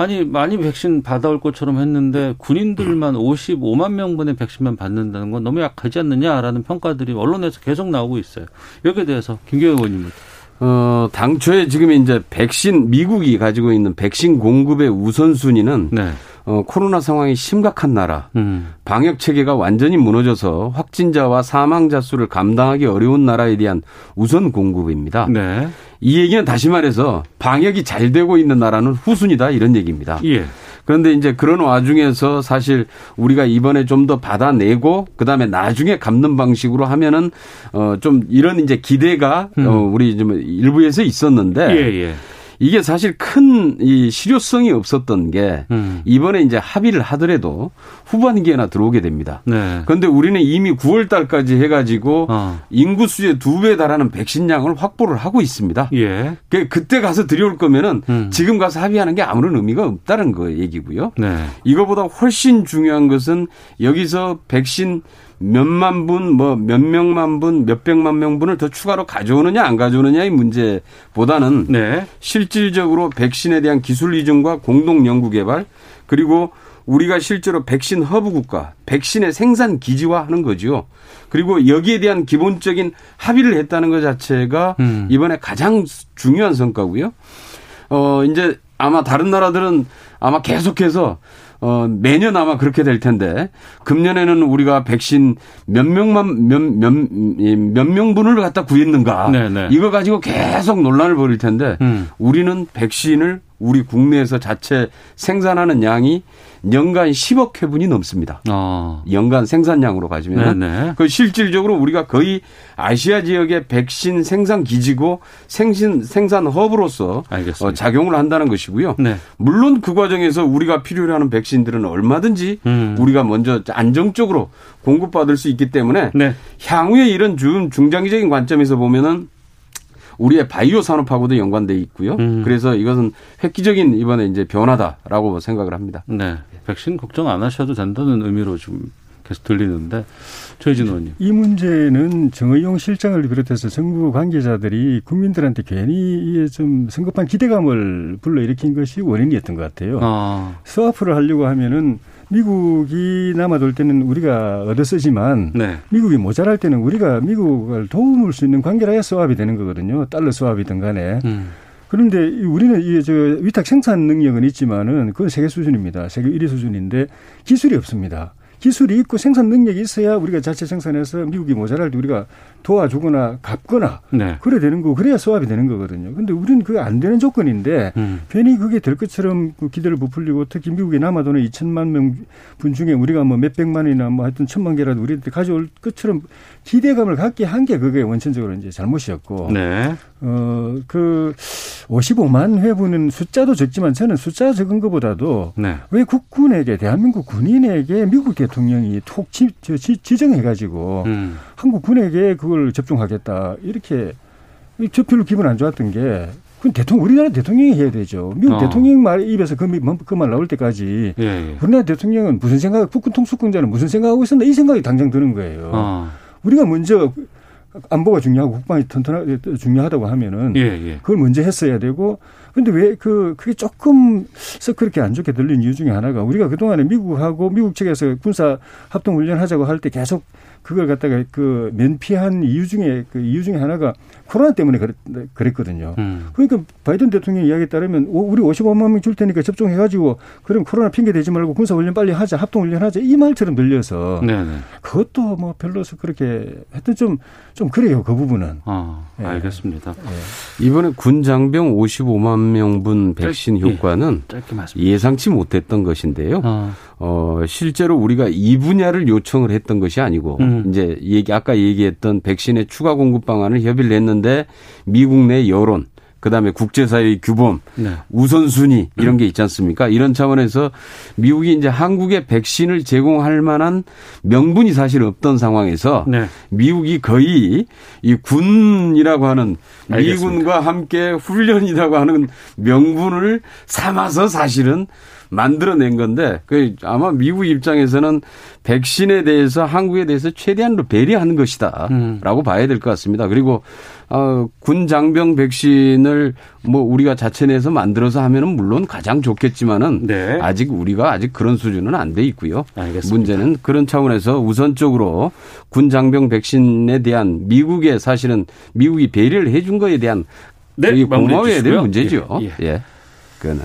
아니 많이 백신 받아올 것처럼 했는데 군인들만 55만 명분의 백신만 받는다는 건 너무 약하지 않느냐라는 평가들이 언론에서 계속 나오고 있어요. 여기에 대해서 김경호 의원님부터. 어, 당초에 지금 이제 백신 미국이 가지고 있는 백신 공급의 우선순위는 네. 어, 코로나 상황이 심각한 나라, 음. 방역 체계가 완전히 무너져서 확진자와 사망자 수를 감당하기 어려운 나라에 대한 우선 공급입니다. 네. 이 얘기는 다시 말해서 방역이 잘 되고 있는 나라는 후순이다 이런 얘기입니다. 예. 그런데 이제 그런 와중에서 사실 우리가 이번에 좀 더 받아내고 그다음에 나중에 갚는 방식으로 하면은 어좀 이런 이제 기대가 음. 어 우리 좀 일부에서 있었는데 예, 예. 이게 사실 큰 이 실효성이 없었던 게 음. 이번에 이제 합의를 하더라도 후반기에나 들어오게 됩니다. 네. 그런데 우리는 이미 9월 달까지 해가지고 어. 인구 수의 두배 달하는 백신량을 확보를 하고 있습니다. 예. 그 그때 가서 들여올 거면은 음. 지금 가서 합의하는 게 아무런 의미가 없다는 거 얘기고요. 네. 이거보다 훨씬 중요한 것은 여기서 백신 몇만 분, 뭐 몇 명만 분, 몇 백만 명분을 더 추가로 가져오느냐 안 가져오느냐의 문제보다는 네. 실질적으로 백신에 대한 기술 이전과 공동 연구 개발 그리고 우리가 실제로 백신 허브 국가, 백신의 생산 기지화 하는 거죠. 그리고 여기에 대한 기본적인 합의를 했다는 것 자체가 음. 이번에 가장 중요한 성과고요. 어 이제 아마 다른 나라들은 아마 계속해서 어, 매년 아마 그렇게 될 텐데 금년에는 우리가 백신 몇 명만 몇몇 몇 명분을 갖다 구했는가 네네. 네. 이거 가지고 계속 논란을 벌일 텐데 음. 우리는 백신을 우리 국내에서 자체 생산하는 양이 연간 10억 회분이 넘습니다. 어. 연간 생산량으로 가지면 그 실질적으로 우리가 거의 아시아 지역의 백신 생산 기지고 생신 생산 허브로서 어, 작용을 한다는 것이고요. 네. 물론 그 과정에서 우리가 필요로 하는 백신들은 얼마든지 음. 우리가 먼저 안정적으로 공급받을 수 있기 때문에 네. 향후에 이런 중 중장기적인 관점에서 보면은 우리의 바이오 산업하고도 연관돼 있고요. 음. 그래서 이것은 획기적인 이번에 이제 변화다라고 생각을 합니다. 네. 백신 걱정 안 하셔도 된다는 의미로 좀 계속 들리는데 최진 의원님. 이 문제는 정의용 실장을 비롯해서 정부 관계자들이 국민들한테 괜히 좀 성급한 기대감을 불러일으킨 것이 원인이었던 것 같아요. 아. 스와프를 하려고 하면은 미국이 남아돌 때는 우리가 얻어쓰지만 네. 미국이 모자랄 때는 우리가 미국을 도움을 수 있는 관계라 야 수합이 되는 거거든요. 달러 수합이든 간에. 음. 그런데 우리는 이저 위탁 생산 능력은 있지만은 그건 세계 수준입니다. 세계 1위 수준인데 기술이 없습니다. 기술이 있고 생산 능력이 있어야 우리가 자체 생산해서 미국이 모자랄 때 우리가 도와주거나 갚거나 네. 그래 되는 거 그래야 소합이 되는 거거든요. 근데 우리는 그게 안 되는 조건인데 음. 괜히 그게 될 것처럼 그 기대를 부풀리고 특히 미국에 남아도는 2천만 명 분 중에 우리가 뭐 몇백만이나 뭐 하여튼 천만 개라도 우리한테 가져올 것처럼 기대감을 갖게 한 게 그게 원천적으로 이제 잘못이었고 네. 어 그 55만 회분은 숫자도 적지만 저는 숫자 적은 것보다도 네. 왜 국군에게 대한민국 군인에게 미국 대통령이 톡 지, 지, 지정해가지고 음. 한국 군에게 그걸 접종하겠다 이렇게 저 별로 기분 안 좋았던 게 그건 대통령 우리나라 대통령이 해야 되죠. 미국 어. 대통령 말 입에서 그말 뭐, 그 나올 때까지 예, 예. 우리나라 대통령은 무슨 생각, 국군 통수권자는 무슨 생각하고 있었나 이 생각이 당장 드는 거예요. 어. 우리가 먼저 안보가 중요하고 국방이 튼튼하 중요하다고 하면은 예, 예. 그걸 먼저 했어야 되고 근데 왜 그 그게 조금 썩 그렇게 안 좋게 들린 이유 중에 하나가 우리가 그동안에 미국하고 미국 측에서 군사 합동 훈련하자고 할 때 계속 그걸 갖다가 그 면피한 이유 중에 그 이유 중에 하나가 코로나 때문에 그랬, 거든요 음. 그러니까 바이든 대통령 이야기에 따르면 우리 55만 명 줄 테니까 접종해 가지고 그럼 코로나 핑계 대지 말고 군사 훈련 빨리 하자 합동 훈련 하자 이 말처럼 들려서 네네. 그것도 뭐 별로서 그렇게 하여튼 좀, 좀 그래요. 그 부분은. 아, 예. 알겠습니다. 예. 이번에 군 장병 55만 명분 백신 짧, 효과는 예. 상치 못했던 것인데요. 아. 어, 실제로 우리가 이 분야를 요청을 했던 것이 아니고 음. 이제 얘기 아까 얘기했던 백신의 추가 공급 방안을 협의를 했는데 미국 내 여론 그다음에 국제사회의 규범, 네. 우선순위 이런 게 있지 않습니까? 이런 차원에서 미국이 이제 한국에 백신을 제공할 만한 명분이 사실 없던 상황에서 네. 미국이 거의 이 군이라고 하는 알겠습니다. 미군과 함께 훈련이라고 하는 명분을 삼아서 사실은 만들어낸 건데 그 아마 미국 입장에서는 백신에 대해서 한국에 대해서 최대한으로 배려하는 것이다라고 음. 봐야 될 것 같습니다. 그리고 어, 군 장병 백신을 뭐 우리가 자체 내에서 만들어서 하면은 물론 가장 좋겠지만은 네. 아직 우리가 아직 그런 수준은 안 돼 있고요. 알겠습니다. 문제는 그런 차원에서 우선적으로 군 장병 백신에 대한 미국의 사실은 미국이 배려를 해준 거에 대한 네, 고마워야 될 문제죠. 예, 예. 예. 그거는.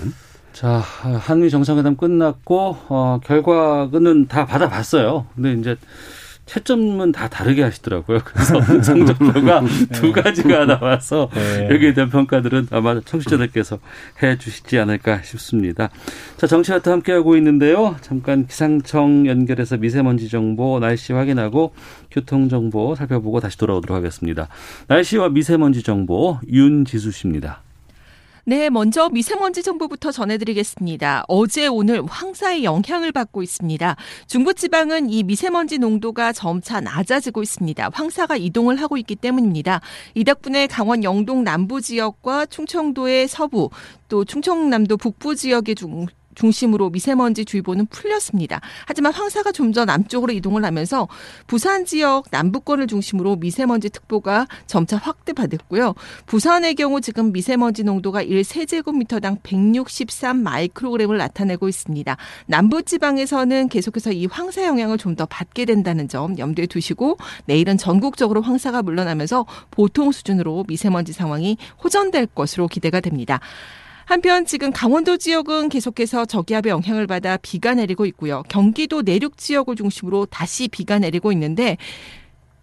자, 한미 정상회담 끝났고 어, 결과는 다 받아봤어요. 근데 이제 채점은 다 다르게 하시더라고요. 그래서 성적표가 네. 두 가지가 나와서 네. 여기에 대한 평가들은 아마 청취자들께서 해 주시지 않을까 싶습니다. 자, 정치와트 함께하고 있는데요. 잠깐 기상청 연결해서 미세먼지 정보, 날씨 확인하고 교통 정보 살펴보고 다시 돌아오도록 하겠습니다. 날씨와 미세먼지 정보 윤지수 씨입니다. 네, 먼저 미세먼지 정보부터 전해드리겠습니다. 어제 오늘 황사의 영향을 받고 있습니다. 중부지방은 이 미세먼지 농도가 점차 낮아지고 있습니다. 황사가 이동을 하고 있기 때문입니다. 이 덕분에 강원 영동 남부 지역과 충청도의 서부 또 충청남도 북부 지역의 중 중심으로 미세먼지 주의보는 풀렸습니다. 하지만 황사가 좀 더 남쪽으로 이동을 하면서 부산 지역 남부권을 중심으로 미세먼지 특보가 점차 확대받았고요. 부산의 경우 지금 미세먼지 농도가 1세제곱미터당 163 마이크로그램을 나타내고 있습니다. 남부 지방에서는 계속해서 이 황사 영향을 좀 더 받게 된다는 점 염두에 두시고 내일은 전국적으로 황사가 물러나면서 보통 수준으로 미세먼지 상황이 호전될 것으로 기대가 됩니다. 한편 지금 강원도 지역은 계속해서 저기압의 영향을 받아 비가 내리고 있고요. 경기도 내륙 지역을 중심으로 다시 비가 내리고 있는데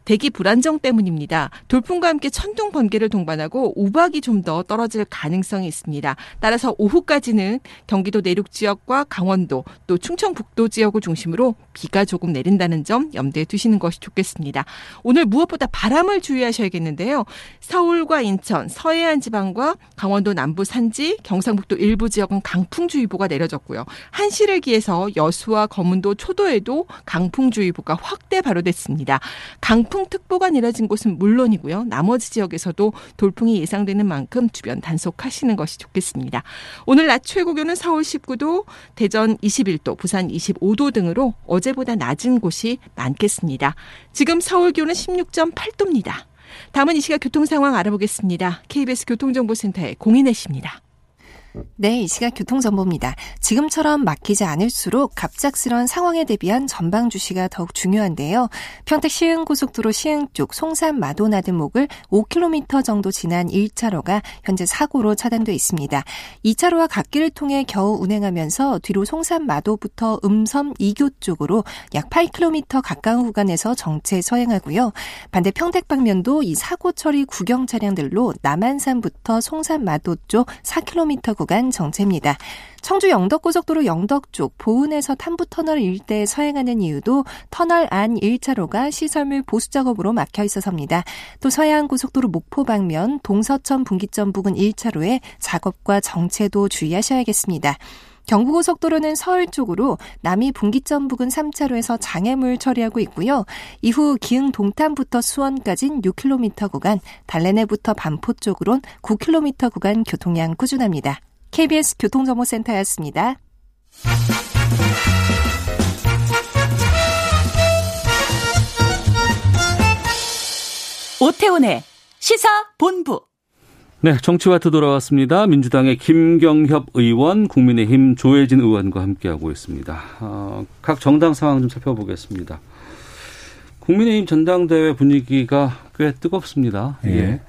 대기 불안정 때문입니다. 돌풍과 함께 천둥 번개를 동반하고 우박이 좀 더 떨어질 가능성이 있습니다. 따라서 오후까지는 경기도 내륙 지역과 강원도 또 충청 북도 지역을 중심으로 비가 조금 내린다는 점 염두에 두시는 것이 좋겠습니다. 오늘 무엇보다 바람을 주의하셔야겠는데요. 서울과 인천, 서해안 지방과 강원도 남부 산지, 경상북도 일부 지역은 강풍주의보가 내려졌고요. 한시를 기해서 여수와 거문도 초도에도 강풍주의보가 확대 발효됐습니다. 강 돌풍특보가 내려진 곳은 물론이고요. 나머지 지역에서도 돌풍이 예상되는 만큼 주변 단속하시는 것이 좋겠습니다. 오늘 낮 최고 기온은 서울 19도, 대전 21도, 부산 25도 등으로 어제보다 낮은 곳이 많겠습니다. 지금 서울 기온은 16.8도입니다. 다음은 이 시각 교통 상황 알아보겠습니다. KBS 교통정보센터의 공인혜 씨입니다. 네, 이 시각 교통정보입니다. 지금처럼 막히지 않을수록 갑작스런 상황에 대비한 전방 주시가 더욱 중요한데요. 평택 시흥고속도로 시흥 쪽 송산 마도 나들목을 5km 정도 지난 1차로가 현재 사고로 차단돼 있습니다. 2차로와 갓길을 통해 겨우 운행하면서 뒤로 송산 마도부터 음섬 이교 쪽으로 약 8km 가까운 구간에서 정체 서행하고요. 반대 평택 방면도 이 사고 처리 구경 차량들로 남한산부터 송산 마도 쪽 4km 구간 정체입니다. 청주 영덕고속도로 영덕 쪽 보은에서 탐부터널 일대에 서행하는 이유도 터널 안 1차로가 시설물 보수 작업으로 막혀 있어서입니다. 또 서해안고속도로 목포 방면 동서천 분기점 부근 1차로에 작업과 정체도 주의하셔야겠습니다. 경부고속도로는 서울 쪽으로 남이 분기점 부근 3차로에서 장애물 처리하고 있고요. 이후 기흥 동탄부터 수원까지는 6km 구간, 달래내부터 반포 쪽으론 9km 구간 교통량 꾸준합니다. KBS 교통정보센터였습니다. 오태훈의 시사 본부. 네, 정치와트 돌아왔습니다. 민주당의 김경협 의원, 국민의힘 조혜진 의원과 함께하고 있습니다. 어, 각 정당 상황 좀 살펴보겠습니다. 국민의힘 전당대회 분위기가 꽤 뜨겁습니다. 예. 예.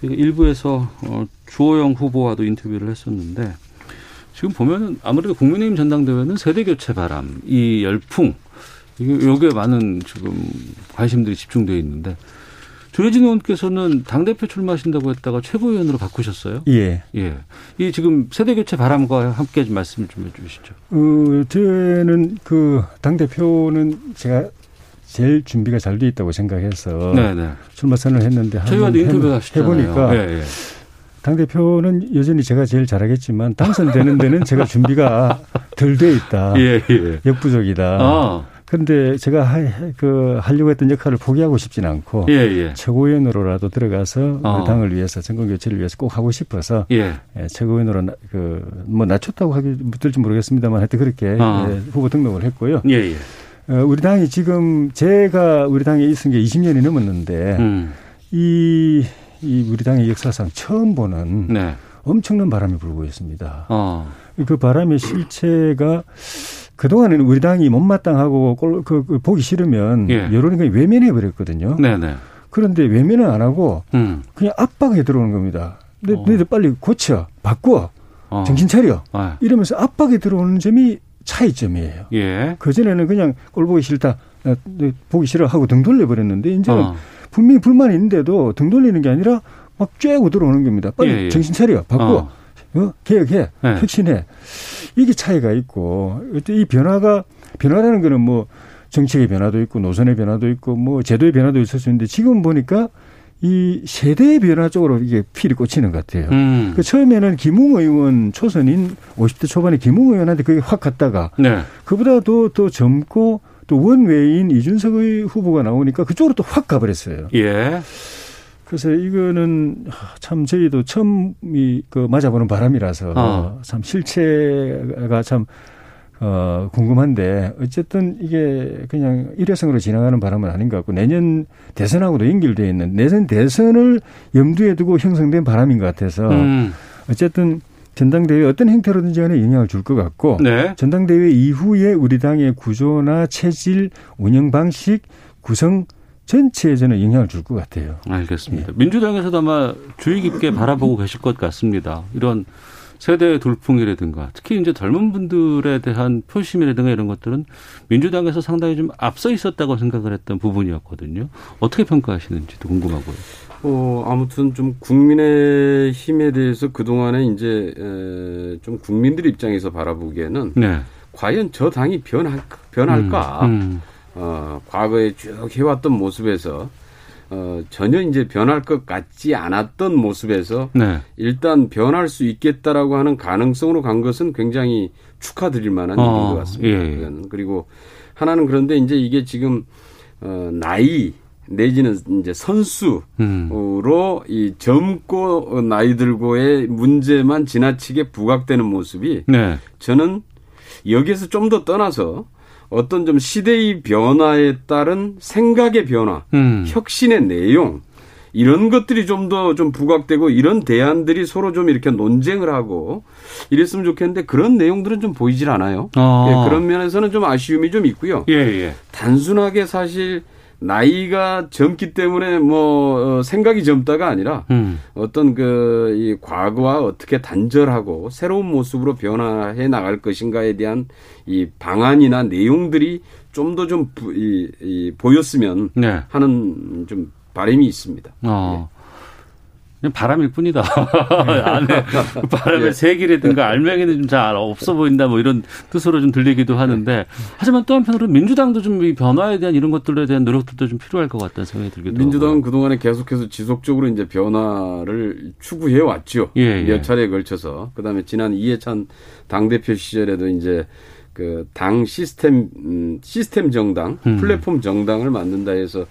저희가 일부에서 어, 주호영 후보와도 인터뷰를 했었는데 지금 보면은 아무래도 국민의힘 전당대회는 세대 교체 바람, 이 열풍 이게 여기에 많은 지금 관심들이 집중되어 있는데 조혜진 의원께서는 당 대표 출마하신다고 했다가 최고위원으로 바꾸셨어요? 예. 예. 이 지금 세대 교체 바람과 함께 좀 말씀 좀 해주시죠. 어, 저는 그 당 대표는 제가 제일 준비가 잘 돼 있다고 생각해서 네네. 출마 선언을 했는데 저희와도 인터뷰 하셨잖아요. 해보니까 예, 예. 당 대표는 여전히 제가 제일 잘하겠지만 당선되는 데는 제가 준비가 덜 돼 있다. 예, 예. 역부족이다. 아. 그런데 제가 하, 그 하려고 했던 역할을 포기하고 싶지는 않고 예, 예. 최고위원으로라도 들어가서 어. 당을 위해서 정권 교체를 위해서 꼭 하고 싶어서 예. 예 최고위원으로 그뭐 낮췄다고 하기 들지 모르겠습니다만 하여튼 그렇게 어. 예, 후보 등록을 했고요. 예, 예. 어, 우리 당이 지금 제가 우리 당에 있은 게 20년이 넘었는데 음. 이, 이 우리 당의 역사상 처음 보는 네. 엄청난 바람이 불고 있습니다. 어. 그 바람의 실체가 그동안에는 우리 당이 못마땅하고 꼴, 그, 그 보기 싫으면 예. 여론이 그냥 외면해 버렸거든요. 네네. 그런데 외면은 안 하고 음. 그냥 압박에 들어오는 겁니다. 너, 어. 너희들 빨리 고쳐, 바꿔, 어. 정신 차려. 아. 이러면서 압박에 들어오는 점이 차이점이에요. 예. 그전에는 그냥 꼴 보기 싫다, 어, 네, 보기 싫어 하고 등 돌려버렸는데 이제는 어. 분명히 불만이 있는데도 등 돌리는 게 아니라 막 쬐고 들어오는 겁니다. 빨리 예, 예. 정신 차려, 바꿔, 어. 어? 개혁해, 예. 혁신해. 이게 차이가 있고 이 변화가 변화라는 거는 뭐 정책의 변화도 있고 노선의 변화도 있고 뭐 제도의 변화도 있을 수 있는데 지금 보니까 이 세대의 변화 쪽으로 이게 필이 꽂히는 것 같아요. 음. 그 처음에는 김웅 의원 초선인 50대 초반에 김웅 의원한테 그게 확 갔다가 네. 그보다 도 더 젊고 또 원외인 이준석의 후보가 나오니까 그쪽으로 또 확 가버렸어요. 예. 그래서 이거는 참 저희도 처음 이그 맞아보는 바람이라서 어. 참 실체가 참 어, 궁금한데 어쨌든 이게 그냥 일회성으로 지나가는 바람은 아닌 것 같고 내년 대선하고도 연결되어 있는 내년 대선을 염두에 두고 형성된 바람인 것 같아서 음. 어쨌든 전당대회 어떤 형태로든지 간에 영향을 줄 것 같고 네. 전당대회 이후에 우리 당의 구조나 체질, 운영 방식, 구성 전체에 저는 영향을 줄 것 같아요. 알겠습니다. 예. 민주당에서도 아마 주의 깊게 바라보고 계실 것 같습니다. 이런 세대 돌풍이라든가 특히 이제 젊은 분들에 대한 표심이라든가 이런 것들은 민주당에서 상당히 좀 앞서 있었다고 생각을 했던 부분이었거든요. 어떻게 평가하시는지도 궁금하고요. 어, 아무튼 좀 국민의 힘에 대해서 그동안에 이제 에, 좀 국민들 입장에서 바라보기에는 네. 과연 저 당이 변할, 변할까? 음, 음. 어, 과거에 쭉 해왔던 모습에서 어, 전혀 이제 변할 것 같지 않았던 모습에서 네. 일단 변할 수 있겠다라고 하는 가능성으로 간 것은 굉장히 축하드릴 만한 어, 일인 것 같습니다. 예. 예. 그리고 하나는 그런데 이제 이게 지금 어, 나이 내지는 이제 선수로 음. 이 젊고 나이 들고의 문제만 지나치게 부각되는 모습이 네. 저는 여기에서 좀 더 떠나서 어떤 좀 시대의 변화에 따른 생각의 변화, 음. 혁신의 내용 이런 것들이 좀 더좀 좀 부각되고 이런 대안들이 서로 좀 이렇게 논쟁을 하고 이랬으면 좋겠는데 그런 내용들은 좀 보이질 않아요. 아. 예, 그런 면에서는 좀 아쉬움이 좀 있고요. 예, 예. 단순하게 사실 나이가 젊기 때문에 뭐 어, 생각이 젊다가 아니라 음. 어떤 그 이 과거와 어떻게 단절하고 새로운 모습으로 변화해 나갈 것인가에 대한 이 방안이나 내용들이 좀 더좀 이, 이, 보였으면 네. 하는 좀 바람이 있습니다. 어. 예. 그냥 바람일 뿐이다. 안에 바람의 예. 색이라든가 알맹이는 좀 잘 없어 보인다 뭐 이런 뜻으로 좀 들리기도 하는데 하지만 또 한편으로 민주당도 좀 이 변화에 대한 이런 것들에 대한 노력들도 좀 필요할 것 같다는 생각이 들기도 민주당은 하고. 그동안에 계속해서 지속적으로 이제 변화를 추구해 왔죠. 예, 예. 몇 차례에 걸쳐서. 그다음에 지난 이해찬 당대표 시절에도 이제 그 당 시스템 음, 시스템 정당, 음. 플랫폼 정당을 만든다 해서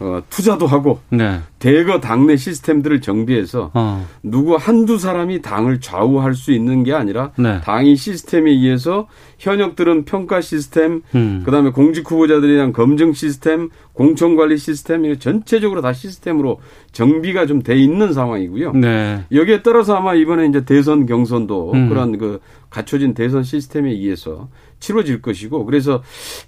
어, 투자도 하고 네. 대거 당내 시스템들을 정비해서 어. 누구 한두 사람이 당을 좌우할 수 있는 게 아니라 네. 당이 시스템에 의해서 현역들은 평가 시스템, 음. 그다음에 공직 후보자들에 대한 검증 시스템, 공천 관리 시스템 전체적으로 다 시스템으로 정비가 좀 돼 있는 상황이고요. 네. 여기에 따라서 아마 이번에 이제 대선 경선도 음. 그런 그 갖춰진 대선 시스템에 의해서 치러질 것이고 그래서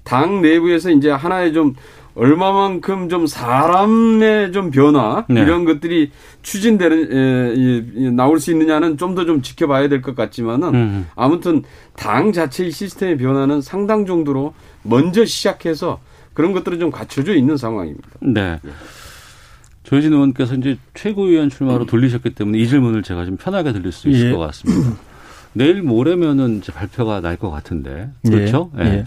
당 내부에서 이제 하나의 좀 얼마만큼 좀 사람의 좀 변화 네. 이런 것들이 추진되는 에, 에, 나올 수 있느냐는 좀 더좀 좀 지켜봐야 될 것 같지만은 음. 아무튼 당 자체의 시스템의 변화는 상당 정도로 먼저 시작해서 그런 것들은 좀 갖춰져 있는 상황입니다. 네. 네. 조혜진 의원께서 이제 최고위원 출마로 돌리셨기 때문에 이 질문을 제가 좀 편하게 드릴 수 있을 예. 것 같습니다. 내일 모레면은 이제 발표가 날 것 같은데 그렇죠? 예. 예.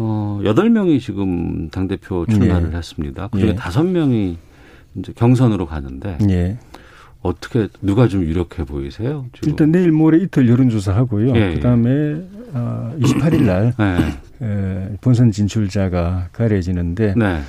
어, 8명이 지금 당대표 출마를 예. 했습니다. 그 중에 예. 5명이 이제 경선으로 가는데 예. 어떻게 누가 좀 유력해 보이세요? 지금? 일단 내일 모레 이틀 여론조사 하고요. 예, 예. 그다음에 어, 28일 날 네. 에, 본선 진출자가 가려지는데 네.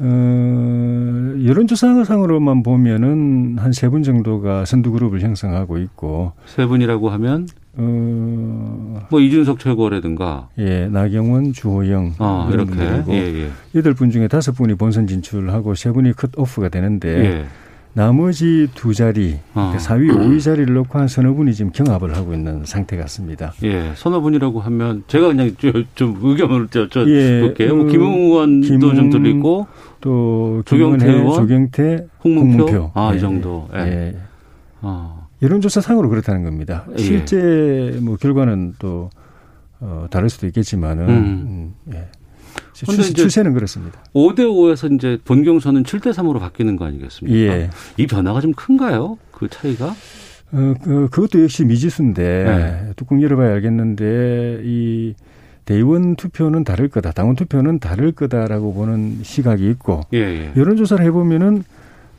어, 여론조사상으로만 보면은 한 세 분 정도가 선두 그룹을 형성하고 있고 세 분이라고 하면 어, 뭐 이준석 최고라든가 예 나경원 주호영 아, 이렇게 분들이고 예, 예. 여덟 분 중에 다섯 분이 본선 진출하고 세 분이 컷 오프가 되는데 예. 나머지 두 자리, 어. 그러니까 4위, 5위 자리를 놓고 한 서너 분이 지금 경합을 하고 있는 상태 같습니다. 예, 서너 분이라고 하면 제가 그냥 좀 의견을 저, 저 예, 볼게요. 뭐그 김웅원도 김웅, 좀 들리고 또 조경태 의원, 조경태, 홍문표, 홍문표. 아, 예, 이 정도. 예. 예. 어. 여론조사 상으로 그렇다는 겁니다. 예. 실제 뭐 결과는 또 어, 다를 수도 있겠지만은 음. 음, 예. 추세, 추세는 그렇습니다. 5대 5에서 이제 본 경선은 7대 3으로 바뀌는 거 아니겠습니까? 예. 이 변화가 좀 큰가요? 그 차이가? 어, 그, 그것도 역시 미지수인데 네. 뚜껑 열어봐야 알겠는데 이 대의원 투표는 다를 거다, 당원 투표는 다를 거다라고 보는 시각이 있고 예, 예. 여론조사를 해보면은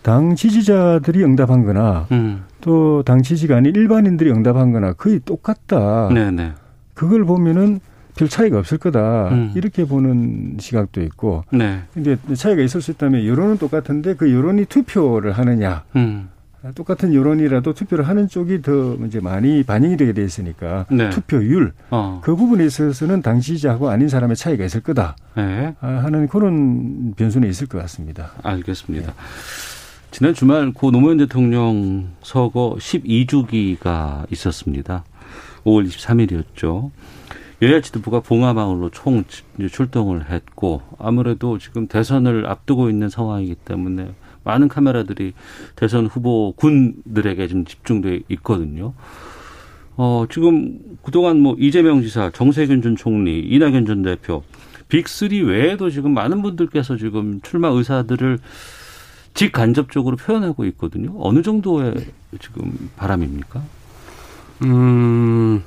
당 지지자들이 응답한 거나 음. 또당 지지가 아닌 일반인들이 응답한 거나 거의 똑같다. 네네. 네. 그걸 보면은 별 차이가 없을 거다 음. 이렇게 보는 시각도 있고 네. 이제 차이가 있을 수 있다면 여론은 똑같은데 그 여론이 투표를 하느냐 음. 똑같은 여론이라도 투표를 하는 쪽이 더 이제 많이 반영이 되게 돼 있으니까 네. 투표율 어. 그 부분에 있어서는 당시자하고 아닌 사람의 차이가 있을 거다 네. 아, 하는 그런 변수는 있을 것 같습니다. 알겠습니다. 네. 지난 주말 고 노무현 대통령 서거 12주기가 있었습니다. 5월 23일이었죠. 여야 지도부가 봉화마을로 총 출동을 했고 아무래도 지금 대선을 앞두고 있는 상황이기 때문에 많은 카메라들이 대선 후보 군들에게 좀 집중돼 있거든요. 어, 지금 그동안 뭐 이재명 지사, 정세균 전 총리, 이낙연 전 대표, 빅3 외에도 지금 많은 분들께서 지금 출마 의사들을 직간접적으로 표현하고 있거든요. 어느 정도의 지금 바람입니까? 음,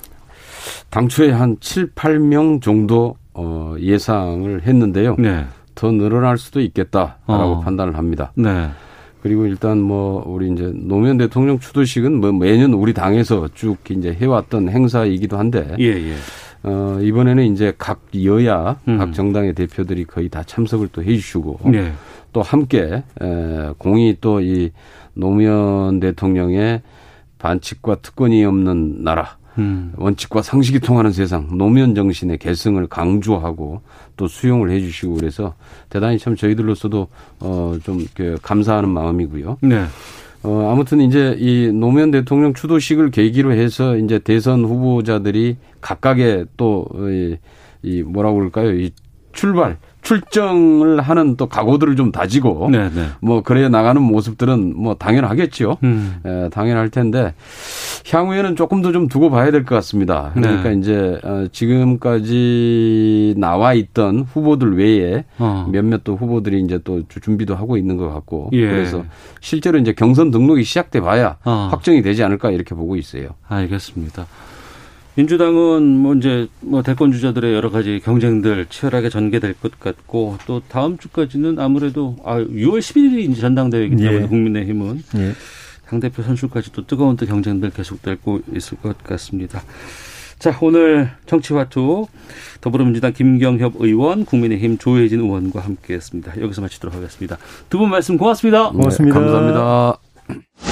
당초에 한 7, 8명 정도 어, 예상을 했는데요. 네. 더 늘어날 수도 있겠다라고 어. 판단을 합니다. 네. 그리고 일단 뭐 우리 이제 노무현 대통령 추도식은 뭐 매년 우리 당에서 쭉 이제 해왔던 행사이기도 한데 예, 예. 어, 이번에는 이제 각 여야, 음. 각 정당의 대표들이 거의 다 참석을 또 해주시고 네. 또 함께 에, 공이 또 이 노무현 대통령의 반칙과 특권이 없는 나라 음. 원칙과 상식이 통하는 세상 노무현 정신의 계승을 강조하고 또 수용을 해주시고 그래서 대단히 참 저희들로서도 어좀 감사하는 마음이고요. 네. 어 아무튼 이제 이 노무현 대통령 추도식을 계기로 해서 이제 대선 후보자들이 각각의 또이 이 뭐라고 그럴까요? 이 출발 출정을 하는 또 각오들을 좀 다지고 네네. 네. 뭐 그래 나가는 모습들은 뭐 당연하겠죠. 음. 에, 당연할 텐데 향후에는 조금 더 좀 두고 봐야 될 것 같습니다. 그러니까 네. 이제 어, 지금까지 나와 있던 후보들 외에 어. 몇몇 또 후보들이 이제 또 준비도 하고 있는 것 같고 예. 그래서 실제로 이제 경선 등록이 시작돼 봐야 어. 확정이 되지 않을까 이렇게 보고 있어요. 알겠습니다. 민주당은 뭐 이제 뭐 대권 주자들의 여러 가지 경쟁들 치열하게 전개될 것 같고 또 다음 주까지는 아무래도 아 6월 11일이 이제 전당대회이기 때문에 예. 국민의힘은 예. 당 대표 선출까지 도 뜨거운 또 경쟁들 계속되고 있을 것 같습니다. 자, 오늘 정치화투 더불어민주당 김경협 의원, 국민의힘 조혜진 의원과 함께했습니다. 여기서 마치도록 하겠습니다. 두 분 말씀 고맙습니다. 고맙습니다. 네, 감사합니다.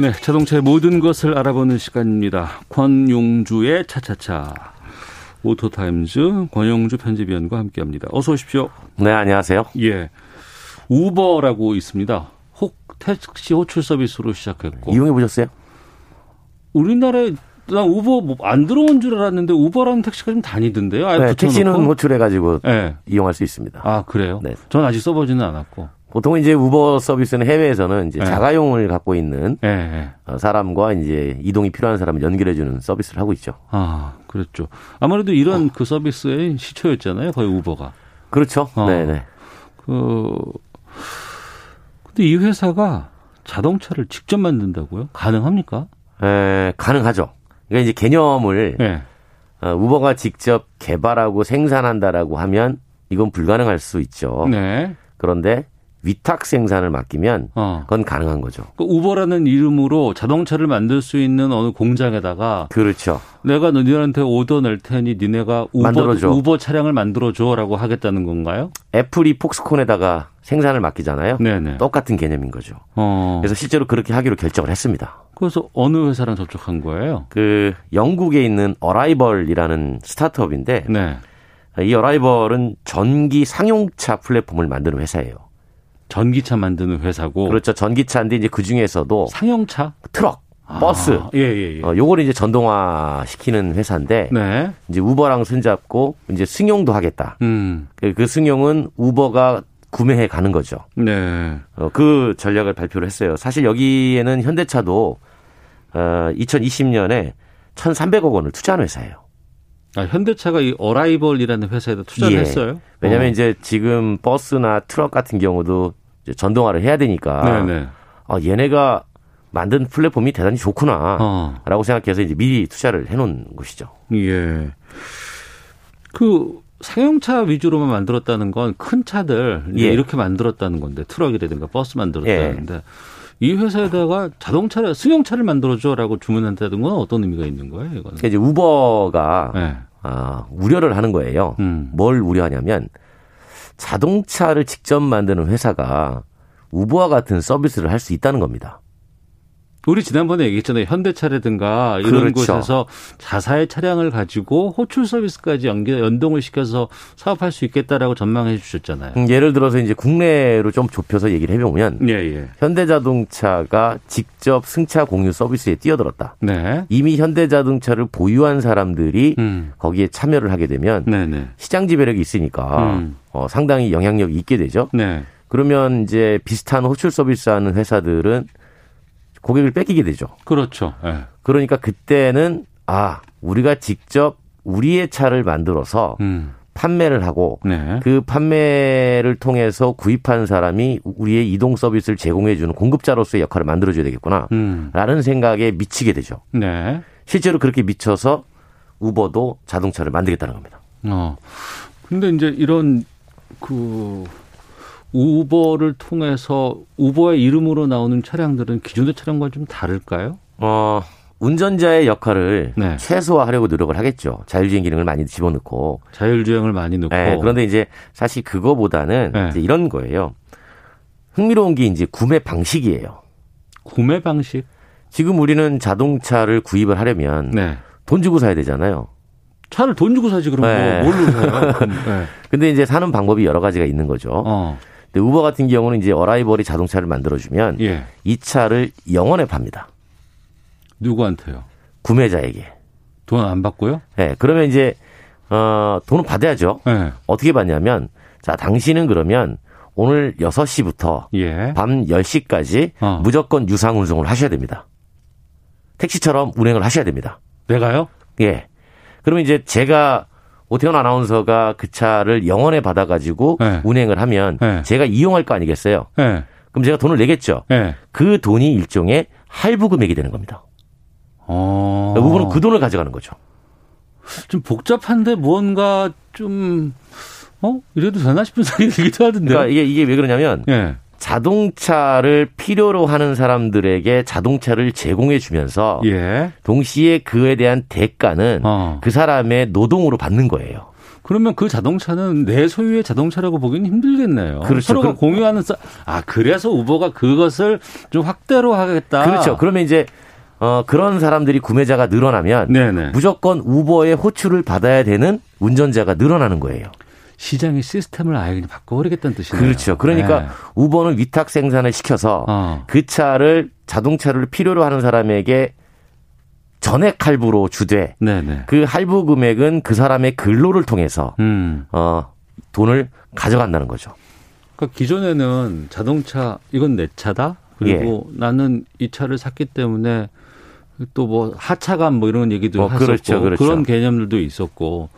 네, 자동차의 모든 것을 알아보는 시간입니다. 권용주의 차차차. 오토타임즈 권용주 편집위원과 함께합니다. 어서 오십시오. 네, 안녕하세요. 예, 우버라고 있습니다. 혹 택시 호출 서비스로 시작했고 이용해 보셨어요? 우리나라에 난 우버 뭐 안 들어온 줄 알았는데 우버라는 택시가 좀 다니던데요. 네, 택시는 호출해가지고 네. 이용할 수 있습니다. 아 그래요? 네. 전 아직 써보지는 않았고. 보통 이제 우버 서비스는 해외에서는 이제 네. 자가용을 갖고 있는 네. 사람과 이제 이동이 필요한 사람을 연결해주는 서비스를 하고 있죠. 아 그렇죠. 아무래도 이런 어. 그 서비스의 시초였잖아요. 거의 우버가. 그렇죠. 어. 네네. 그 근데 이 회사가 자동차를 직접 만든다고요? 가능합니까? 에, 가능하죠. 그러니까 이제 개념을 네. 어, 우버가 직접 개발하고 생산한다라고 하면 이건 불가능할 수 있죠. 네. 그런데 위탁 생산을 맡기면 어. 그건 가능한 거죠. 그 우버라는 이름으로 자동차를 만들 수 있는 어느 공장에다가 그렇죠. 내가 너희한테 오더 낼 테니 니네가 우버, 만들어줘. 우버 차량을 만들어줘라고 하겠다는 건가요? 애플이 폭스콘에다가 생산을 맡기잖아요. 네네. 똑같은 개념인 거죠. 어. 그래서 실제로 그렇게 하기로 결정을 했습니다. 그래서 어느 회사랑 접촉한 거예요? 그 영국에 있는 어라이벌이라는 스타트업인데 네. 이 어라이벌은 전기 상용차 플랫폼을 만드는 회사예요. 전기차 만드는 회사고. 그렇죠. 전기차인데 이제 그 중에서도 상용차, 트럭, 아, 버스. 예, 예, 예. 어, 요거를 이제 전동화 시키는 회사인데 네. 이제 우버랑 손잡고 이제 승용도 하겠다. 음. 그, 그 승용은 우버가 구매해 가는 거죠. 네. 어, 그 전략을 발표를 했어요. 사실 여기에는 현대차도 어, 2020년에 1,300억 원을 투자한 회사예요. 아, 현대차가 이 어라이벌이라는 회사에다 투자를 예. 했어요? 왜냐하면 어. 이제 지금 버스나 트럭 같은 경우도 전동화를 해야 되니까 네네. 어, 얘네가 만든 플랫폼이 대단히 좋구나라고 어. 생각해서 이제 미리 투자를 해놓은 것이죠. 예. 그 상용차 위주로만 만들었다는 건 큰 차들 예. 이렇게 만들었다는 건데 트럭이라든가 버스 만들었다는데 예. 이 회사에다가 자동차를 승용차를 만들어줘라고 주문한다는 건 어떤 의미가 있는 거예요? 이거는 이제 우버가 네. 아, 우려를 하는 거예요. 음. 뭘 우려하냐면 자동차를 직접 만드는 회사가 우버와 같은 서비스를 할 수 있다는 겁니다. 우리 지난번에 얘기했잖아요. 현대차라든가 이런 그렇죠. 곳에서 자사의 차량을 가지고 호출 서비스까지 연계, 연동을 시켜서 사업할 수 있겠다라고 전망해 주셨잖아요. 음, 예를 들어서 이제 국내로 좀 좁혀서 얘기를 해보면 예, 예. 현대자동차가 직접 승차 공유 서비스에 뛰어들었다. 네. 이미 현대자동차를 보유한 사람들이 음. 거기에 참여를 하게 되면 네네. 네. 시장 지배력이 있으니까 음. 어, 상당히 영향력이 있게 되죠. 네. 그러면 이제 비슷한 호출 서비스 하는 회사들은 고객을 뺏기게 되죠. 그렇죠. 네. 그러니까 그때는 아 우리가 직접 우리의 차를 만들어서 음. 판매를 하고 네. 그 판매를 통해서 구입한 사람이 우리의 이동 서비스를 제공해주는 공급자로서의 역할을 만들어줘야 되겠구나. 음. 라는 생각에 미치게 되죠. 네. 실제로 그렇게 미쳐서 우버도 자동차를 만들겠다는 겁니다. 어. 근데 이제 이런 그 우버를 통해서 우버의 이름으로 나오는 차량들은 기존의 차량과 좀 다를까요? 어, 운전자의 역할을 네. 최소화하려고 노력을 하겠죠. 자율주행 기능을 많이 집어넣고. 자율주행을 많이 넣고. 네, 그런데 이제 사실 그거보다는 네. 이제 이런 거예요. 흥미로운 게 이제 구매 방식이에요. 구매 방식? 지금 우리는 자동차를 구입을 하려면 네. 돈 주고 사야 되잖아요. 차를 돈 주고 사지 그럼 네. 뭐 뭘로 사요? 네. 근데 이제 사는 방법이 여러 가지가 있는 거죠. 어. 근데 우버 같은 경우는 이제 어라이벌이 자동차를 만들어주면 예. 이 차를 영원에 팝니다. 누구한테요? 구매자에게. 돈 안 받고요? 네. 그러면 이제 어 돈을 받아야죠. 네. 어떻게 받냐면 자 당신은 그러면 오늘 6시부터 예. 밤 10시까지 어. 무조건 유상 운송을 하셔야 됩니다. 택시처럼 운행을 하셔야 됩니다. 내가요? 예. 그러면 이제 제가 오태훈 아나운서가 그 차를 영원에 받아가지고 네. 운행을 하면 네. 제가 이용할 거 아니겠어요? 네. 그럼 제가 돈을 내겠죠. 네. 그 돈이 일종의 할부 금액이 되는 겁니다. 어. 그러니까 우분은 그 돈을 가져가는 거죠. 좀 복잡한데 뭔가 좀 어? 이래도 되나 싶은 생각이 들기도 하던데. 그러니까 이게 이게 왜 그러냐면 네. 자동차를 필요로 하는 사람들에게 자동차를 제공해 주면서 예. 동시에 그에 대한 대가는 어. 그 사람의 노동으로 받는 거예요. 그러면 그 자동차는 내 소유의 자동차라고 보기는 힘들겠네요. 그렇죠. 서로가 공유하는 아 그래서 우버가 그것을 좀 확대로 하겠다. 그렇죠. 그러면 이제 어, 그런 사람들이 구매자가 늘어나면 네네. 무조건 우버의 호출을 받아야 되는 운전자가 늘어나는 거예요. 시장의 시스템을 아예 그냥 바꿔버리겠다는 뜻이네요. 그렇죠. 그러니까 네. 우버는 위탁 생산을 시켜서 어. 그 차를 자동차를 필요로 하는 사람에게 전액 할부로 주되 네네. 그 할부 금액은 그 사람의 근로를 통해서 음. 어, 돈을 가져간다는 거죠. 그러니까 기존에는 자동차 이건 내 차다. 그리고 예. 나는 이 차를 샀기 때문에 또 뭐 하차감 뭐 이런 얘기도 어, 했었고 그렇죠, 그렇죠. 그런 개념들도 있었고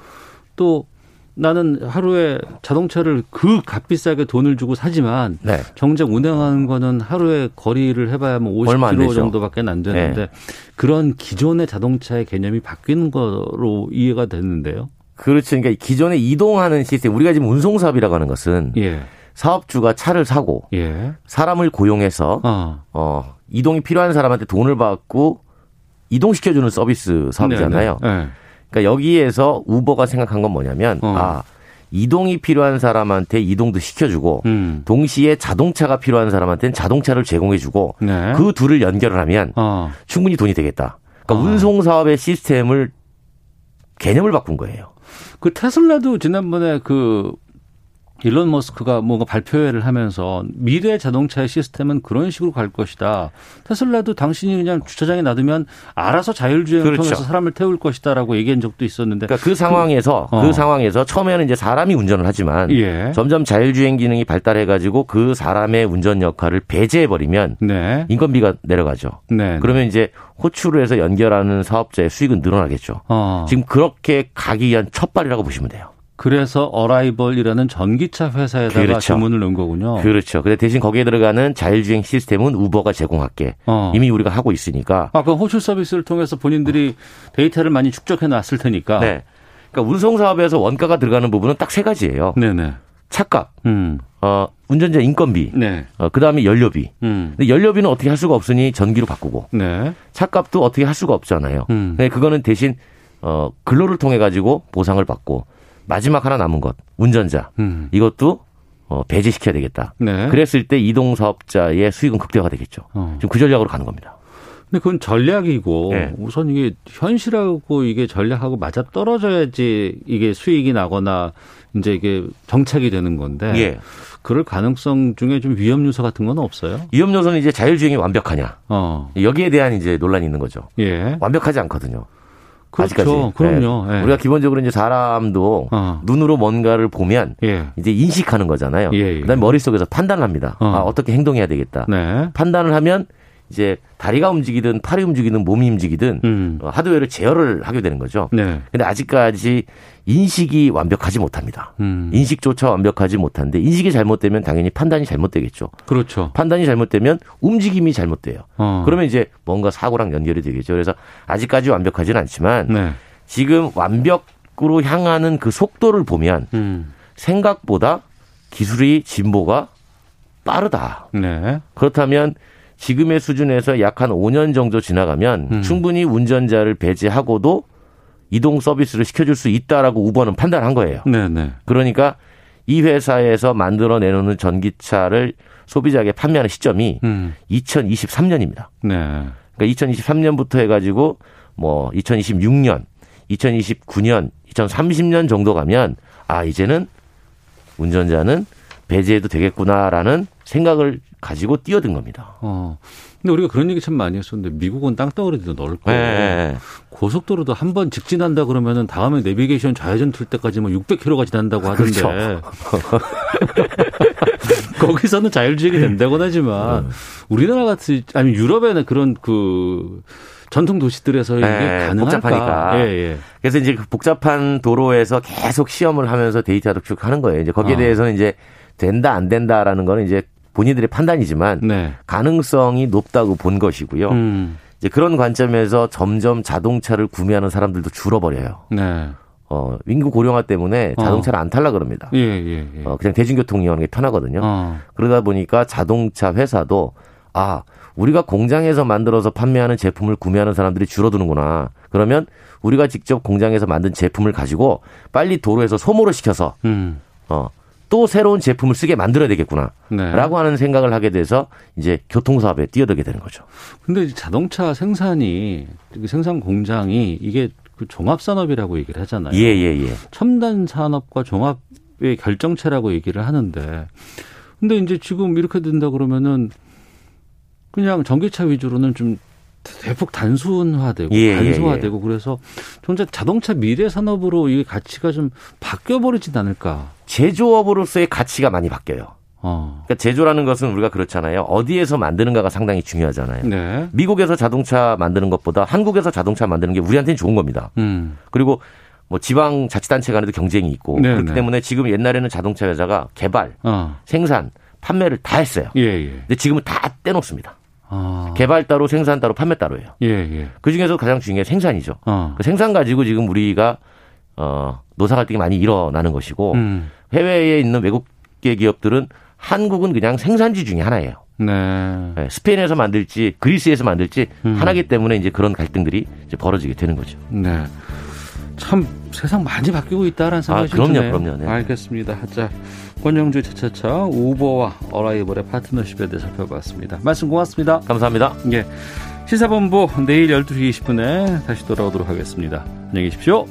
또 나는 하루에 자동차를 그 값비싸게 돈을 주고 사지만 네. 정작 운행하는 거는 하루에 거리를 해봐야 뭐 50km 정도밖에 안 되는데 네. 그런 기존의 자동차의 개념이 바뀌는 거로 이해가 됐는데요. 그렇죠. 그러니까 기존에 이동하는 시스템 우리가 지금 운송 사업이라고 하는 것은 예. 사업주가 차를 사고 예. 사람을 고용해서 어. 어. 이동이 필요한 사람한테 돈을 받고 이동시켜주는 서비스 사업이잖아요. 네, 네. 네. 그러니까 여기에서 우버가 생각한 건 뭐냐면 어. 아 이동이 필요한 사람한테 이동도 시켜주고 음. 동시에 자동차가 필요한 사람한테는 자동차를 제공해주고 네. 그 둘을 연결을 하면 어. 충분히 돈이 되겠다. 그러니까 어. 운송 사업의 시스템을 개념을 바꾼 거예요. 그 테슬라도 지난번에 그 일론 머스크가 뭔가 발표회를 하면서 미래 자동차의 시스템은 그런 식으로 갈 것이다. 테슬라도 당신이 그냥 주차장에 놔두면 알아서 자율주행을 그렇죠. 통해서 사람을 태울 것이다라고 얘기한 적도 있었는데 그러니까 그 상황에서 그, 어. 그 상황에서 처음에는 이제 사람이 운전을 하지만 예. 점점 자율주행 기능이 발달해 가지고 그 사람의 운전 역할을 배제해 버리면 네. 인건비가 내려가죠. 네. 그러면 이제 호출을 해서 연결하는 사업자의 수익은 늘어나겠죠. 어. 지금 그렇게 가기 위한 첫발이라고 보시면 돼요. 그래서 어라이벌이라는 전기차 회사에다가 그렇죠. 주문을 넣은 거군요. 그렇죠. 근데 대신 거기에 들어가는 자율주행 시스템은 우버가 제공할게. 어. 이미 우리가 하고 있으니까. 아, 그럼 호출 서비스를 통해서 본인들이 데이터를 많이 축적해 놨을 테니까. 네. 그러니까 운송 사업에서 원가가 들어가는 부분은 딱 세 가지예요. 네네. 차값, 음. 어, 운전자 인건비, 네. 어, 그 다음에 연료비. 음. 근데 연료비는 어떻게 할 수가 없으니 전기로 바꾸고. 네. 차값도 어떻게 할 수가 없잖아요. 음. 근데 그거는 대신 어, 근로를 통해 가지고 보상을 받고 마지막 하나 남은 것 운전자 음. 이것도 어, 배제시켜야 되겠다. 네. 그랬을 때 이동 사업자의 수익은 극대화가 되겠죠. 어. 지금 그 전략으로 가는 겁니다. 근데 그건 전략이고 네. 우선 이게 현실하고 이게 전략하고 맞아 떨어져야지 이게 수익이 나거나 이제 이게 정착이 되는 건데 예. 그럴 가능성 중에 좀 위험 요소 같은 건 없어요? 위험 요소는 이제 자율주행이 완벽하냐. 어. 여기에 대한 이제 논란이 있는 거죠. 예. 완벽하지 않거든요. 그렇죠. 아직까지. 그럼요. 네. 네. 우리가 기본적으로 이제 사람도 어. 눈으로 뭔가를 보면 예. 이제 인식하는 거잖아요. 예, 예. 그다음에 머릿속에서 판단을 합니다. 어. 아, 어떻게 행동해야 되겠다. 네. 판단을 하면 이제 다리가 움직이든 팔이 움직이든 몸이 움직이든 음. 어, 하드웨어를 제어를 하게 되는 거죠. 네. 근데 아직까지 인식이 완벽하지 못합니다. 음. 인식조차 완벽하지 못한데 인식이 잘못되면 당연히 판단이 잘못되겠죠. 그렇죠. 판단이 잘못되면 움직임이 잘못돼요. 어. 그러면 이제 뭔가 사고랑 연결이 되겠죠. 그래서 아직까지 완벽하지는 않지만 네. 지금 완벽으로 향하는 그 속도를 보면 음. 생각보다 기술이 진보가 빠르다. 네. 그렇다면 지금의 수준에서 약 한 5년 정도 지나가면 음. 충분히 운전자를 배제하고도 이동 서비스를 시켜줄 수 있다라고 우버는 판단한 거예요. 네네. 네. 그러니까 이 회사에서 만들어 내놓는 전기차를 소비자에게 판매하는 시점이 음. 2023년입니다. 네. 그러니까 2023년부터 해가지고 뭐 2026년, 2029년, 2030년 정도 가면 아 이제는 운전자는 배제해도 되겠구나라는 생각을 가지고 뛰어든 겁니다. 어. 근데 우리가 그런 얘기 참 많이 했었는데 미국은 땅덩어리도 넓고 네. 고속도로도 한 번 직진한다 그러면은 다음에 내비게이션 좌회전 틀 때까지 뭐 600km가 지난다고 하던데 그렇죠. 거기서는 자율주행이 된다고는 하지만 음. 우리나라 같은 아니 유럽에는 그런 그 전통 도시들에서 이게 네, 가능할까? 복잡하니까. 예, 예. 그래서 이제 그 복잡한 도로에서 계속 시험을 하면서 데이터를 쭉 하는 거예요. 이제 거기에 어. 대해서는 이제 된다 안 된다라는 거는 이제 본인들의 판단이지만 네. 가능성이 높다고 본 것이고요. 음. 이제 그런 관점에서 점점 자동차를 구매하는 사람들도 줄어버려요. 네. 어, 인구 고령화 때문에 어. 자동차를 어. 안 탈라 그럽니다. 예, 예, 예. 어, 그냥 대중교통 이용하는 게 편하거든요. 어. 그러다 보니까 자동차 회사도 아, 우리가 공장에서 만들어서 판매하는 제품을 구매하는 사람들이 줄어드는구나. 그러면 우리가 직접 공장에서 만든 제품을 가지고 빨리 도로에서 소모를 시켜서 음. 어, 또 새로운 제품을 쓰게 만들어야 되겠구나. 네. 라고 하는 생각을 하게 돼서 이제 교통사업에 뛰어들게 되는 거죠. 근데 자동차 생산이 생산 공장이 이게 그 종합산업이라고 얘기를 하잖아요. 예, 예, 예. 첨단 산업과 종합의 결정체라고 얘기를 하는데 근데 이제 지금 이렇게 된다 그러면은 그냥 전기차 위주로는 좀 대폭 단순화되고 예, 간소화되고 예, 예. 그래서 정작 자동차 미래 산업으로 이 가치가 좀 바뀌어 버리진 않을까? 제조업으로서의 가치가 많이 바뀌어요. 어. 그러니까 제조라는 것은 우리가 그렇잖아요. 어디에서 만드는가가 상당히 중요하잖아요. 네. 미국에서 자동차 만드는 것보다 한국에서 자동차 만드는 게 우리한테는 좋은 겁니다. 음. 그리고 뭐 지방 자치단체 간에도 경쟁이 있고 네 그렇기 네. 때문에 지금 옛날에는 자동차 회사가 개발, 어. 생산, 판매를 다 했어요. 예, 예. 근데 지금은 다 떼놓습니다. 아. 개발 따로 생산 따로 판매 따로예요. 예, 예. 그 중에서 가장 중요한 게 생산이죠. 어. 그 생산 가지고 지금 우리가 어 노사 갈등이 많이 일어나는 것이고 음. 해외에 있는 외국계 기업들은 한국은 그냥 생산지 중에 하나예요. 네. 네. 스페인에서 만들지 그리스에서 만들지 음. 하나기 때문에 이제 그런 갈등들이 이제 벌어지게 되는 거죠. 네. 참 세상 많이 바뀌고 있다라는 생각이 아, 그럼요, 드네요. 그럼요. 네. 알겠습니다. 자, 권영주 차차차 우버와 어라이벌의 파트너십에 대해 살펴봤습니다. 말씀 고맙습니다. 감사합니다. 예. 시사본부 내일 12시 20분에 다시 돌아오도록 하겠습니다. 안녕히 계십시오.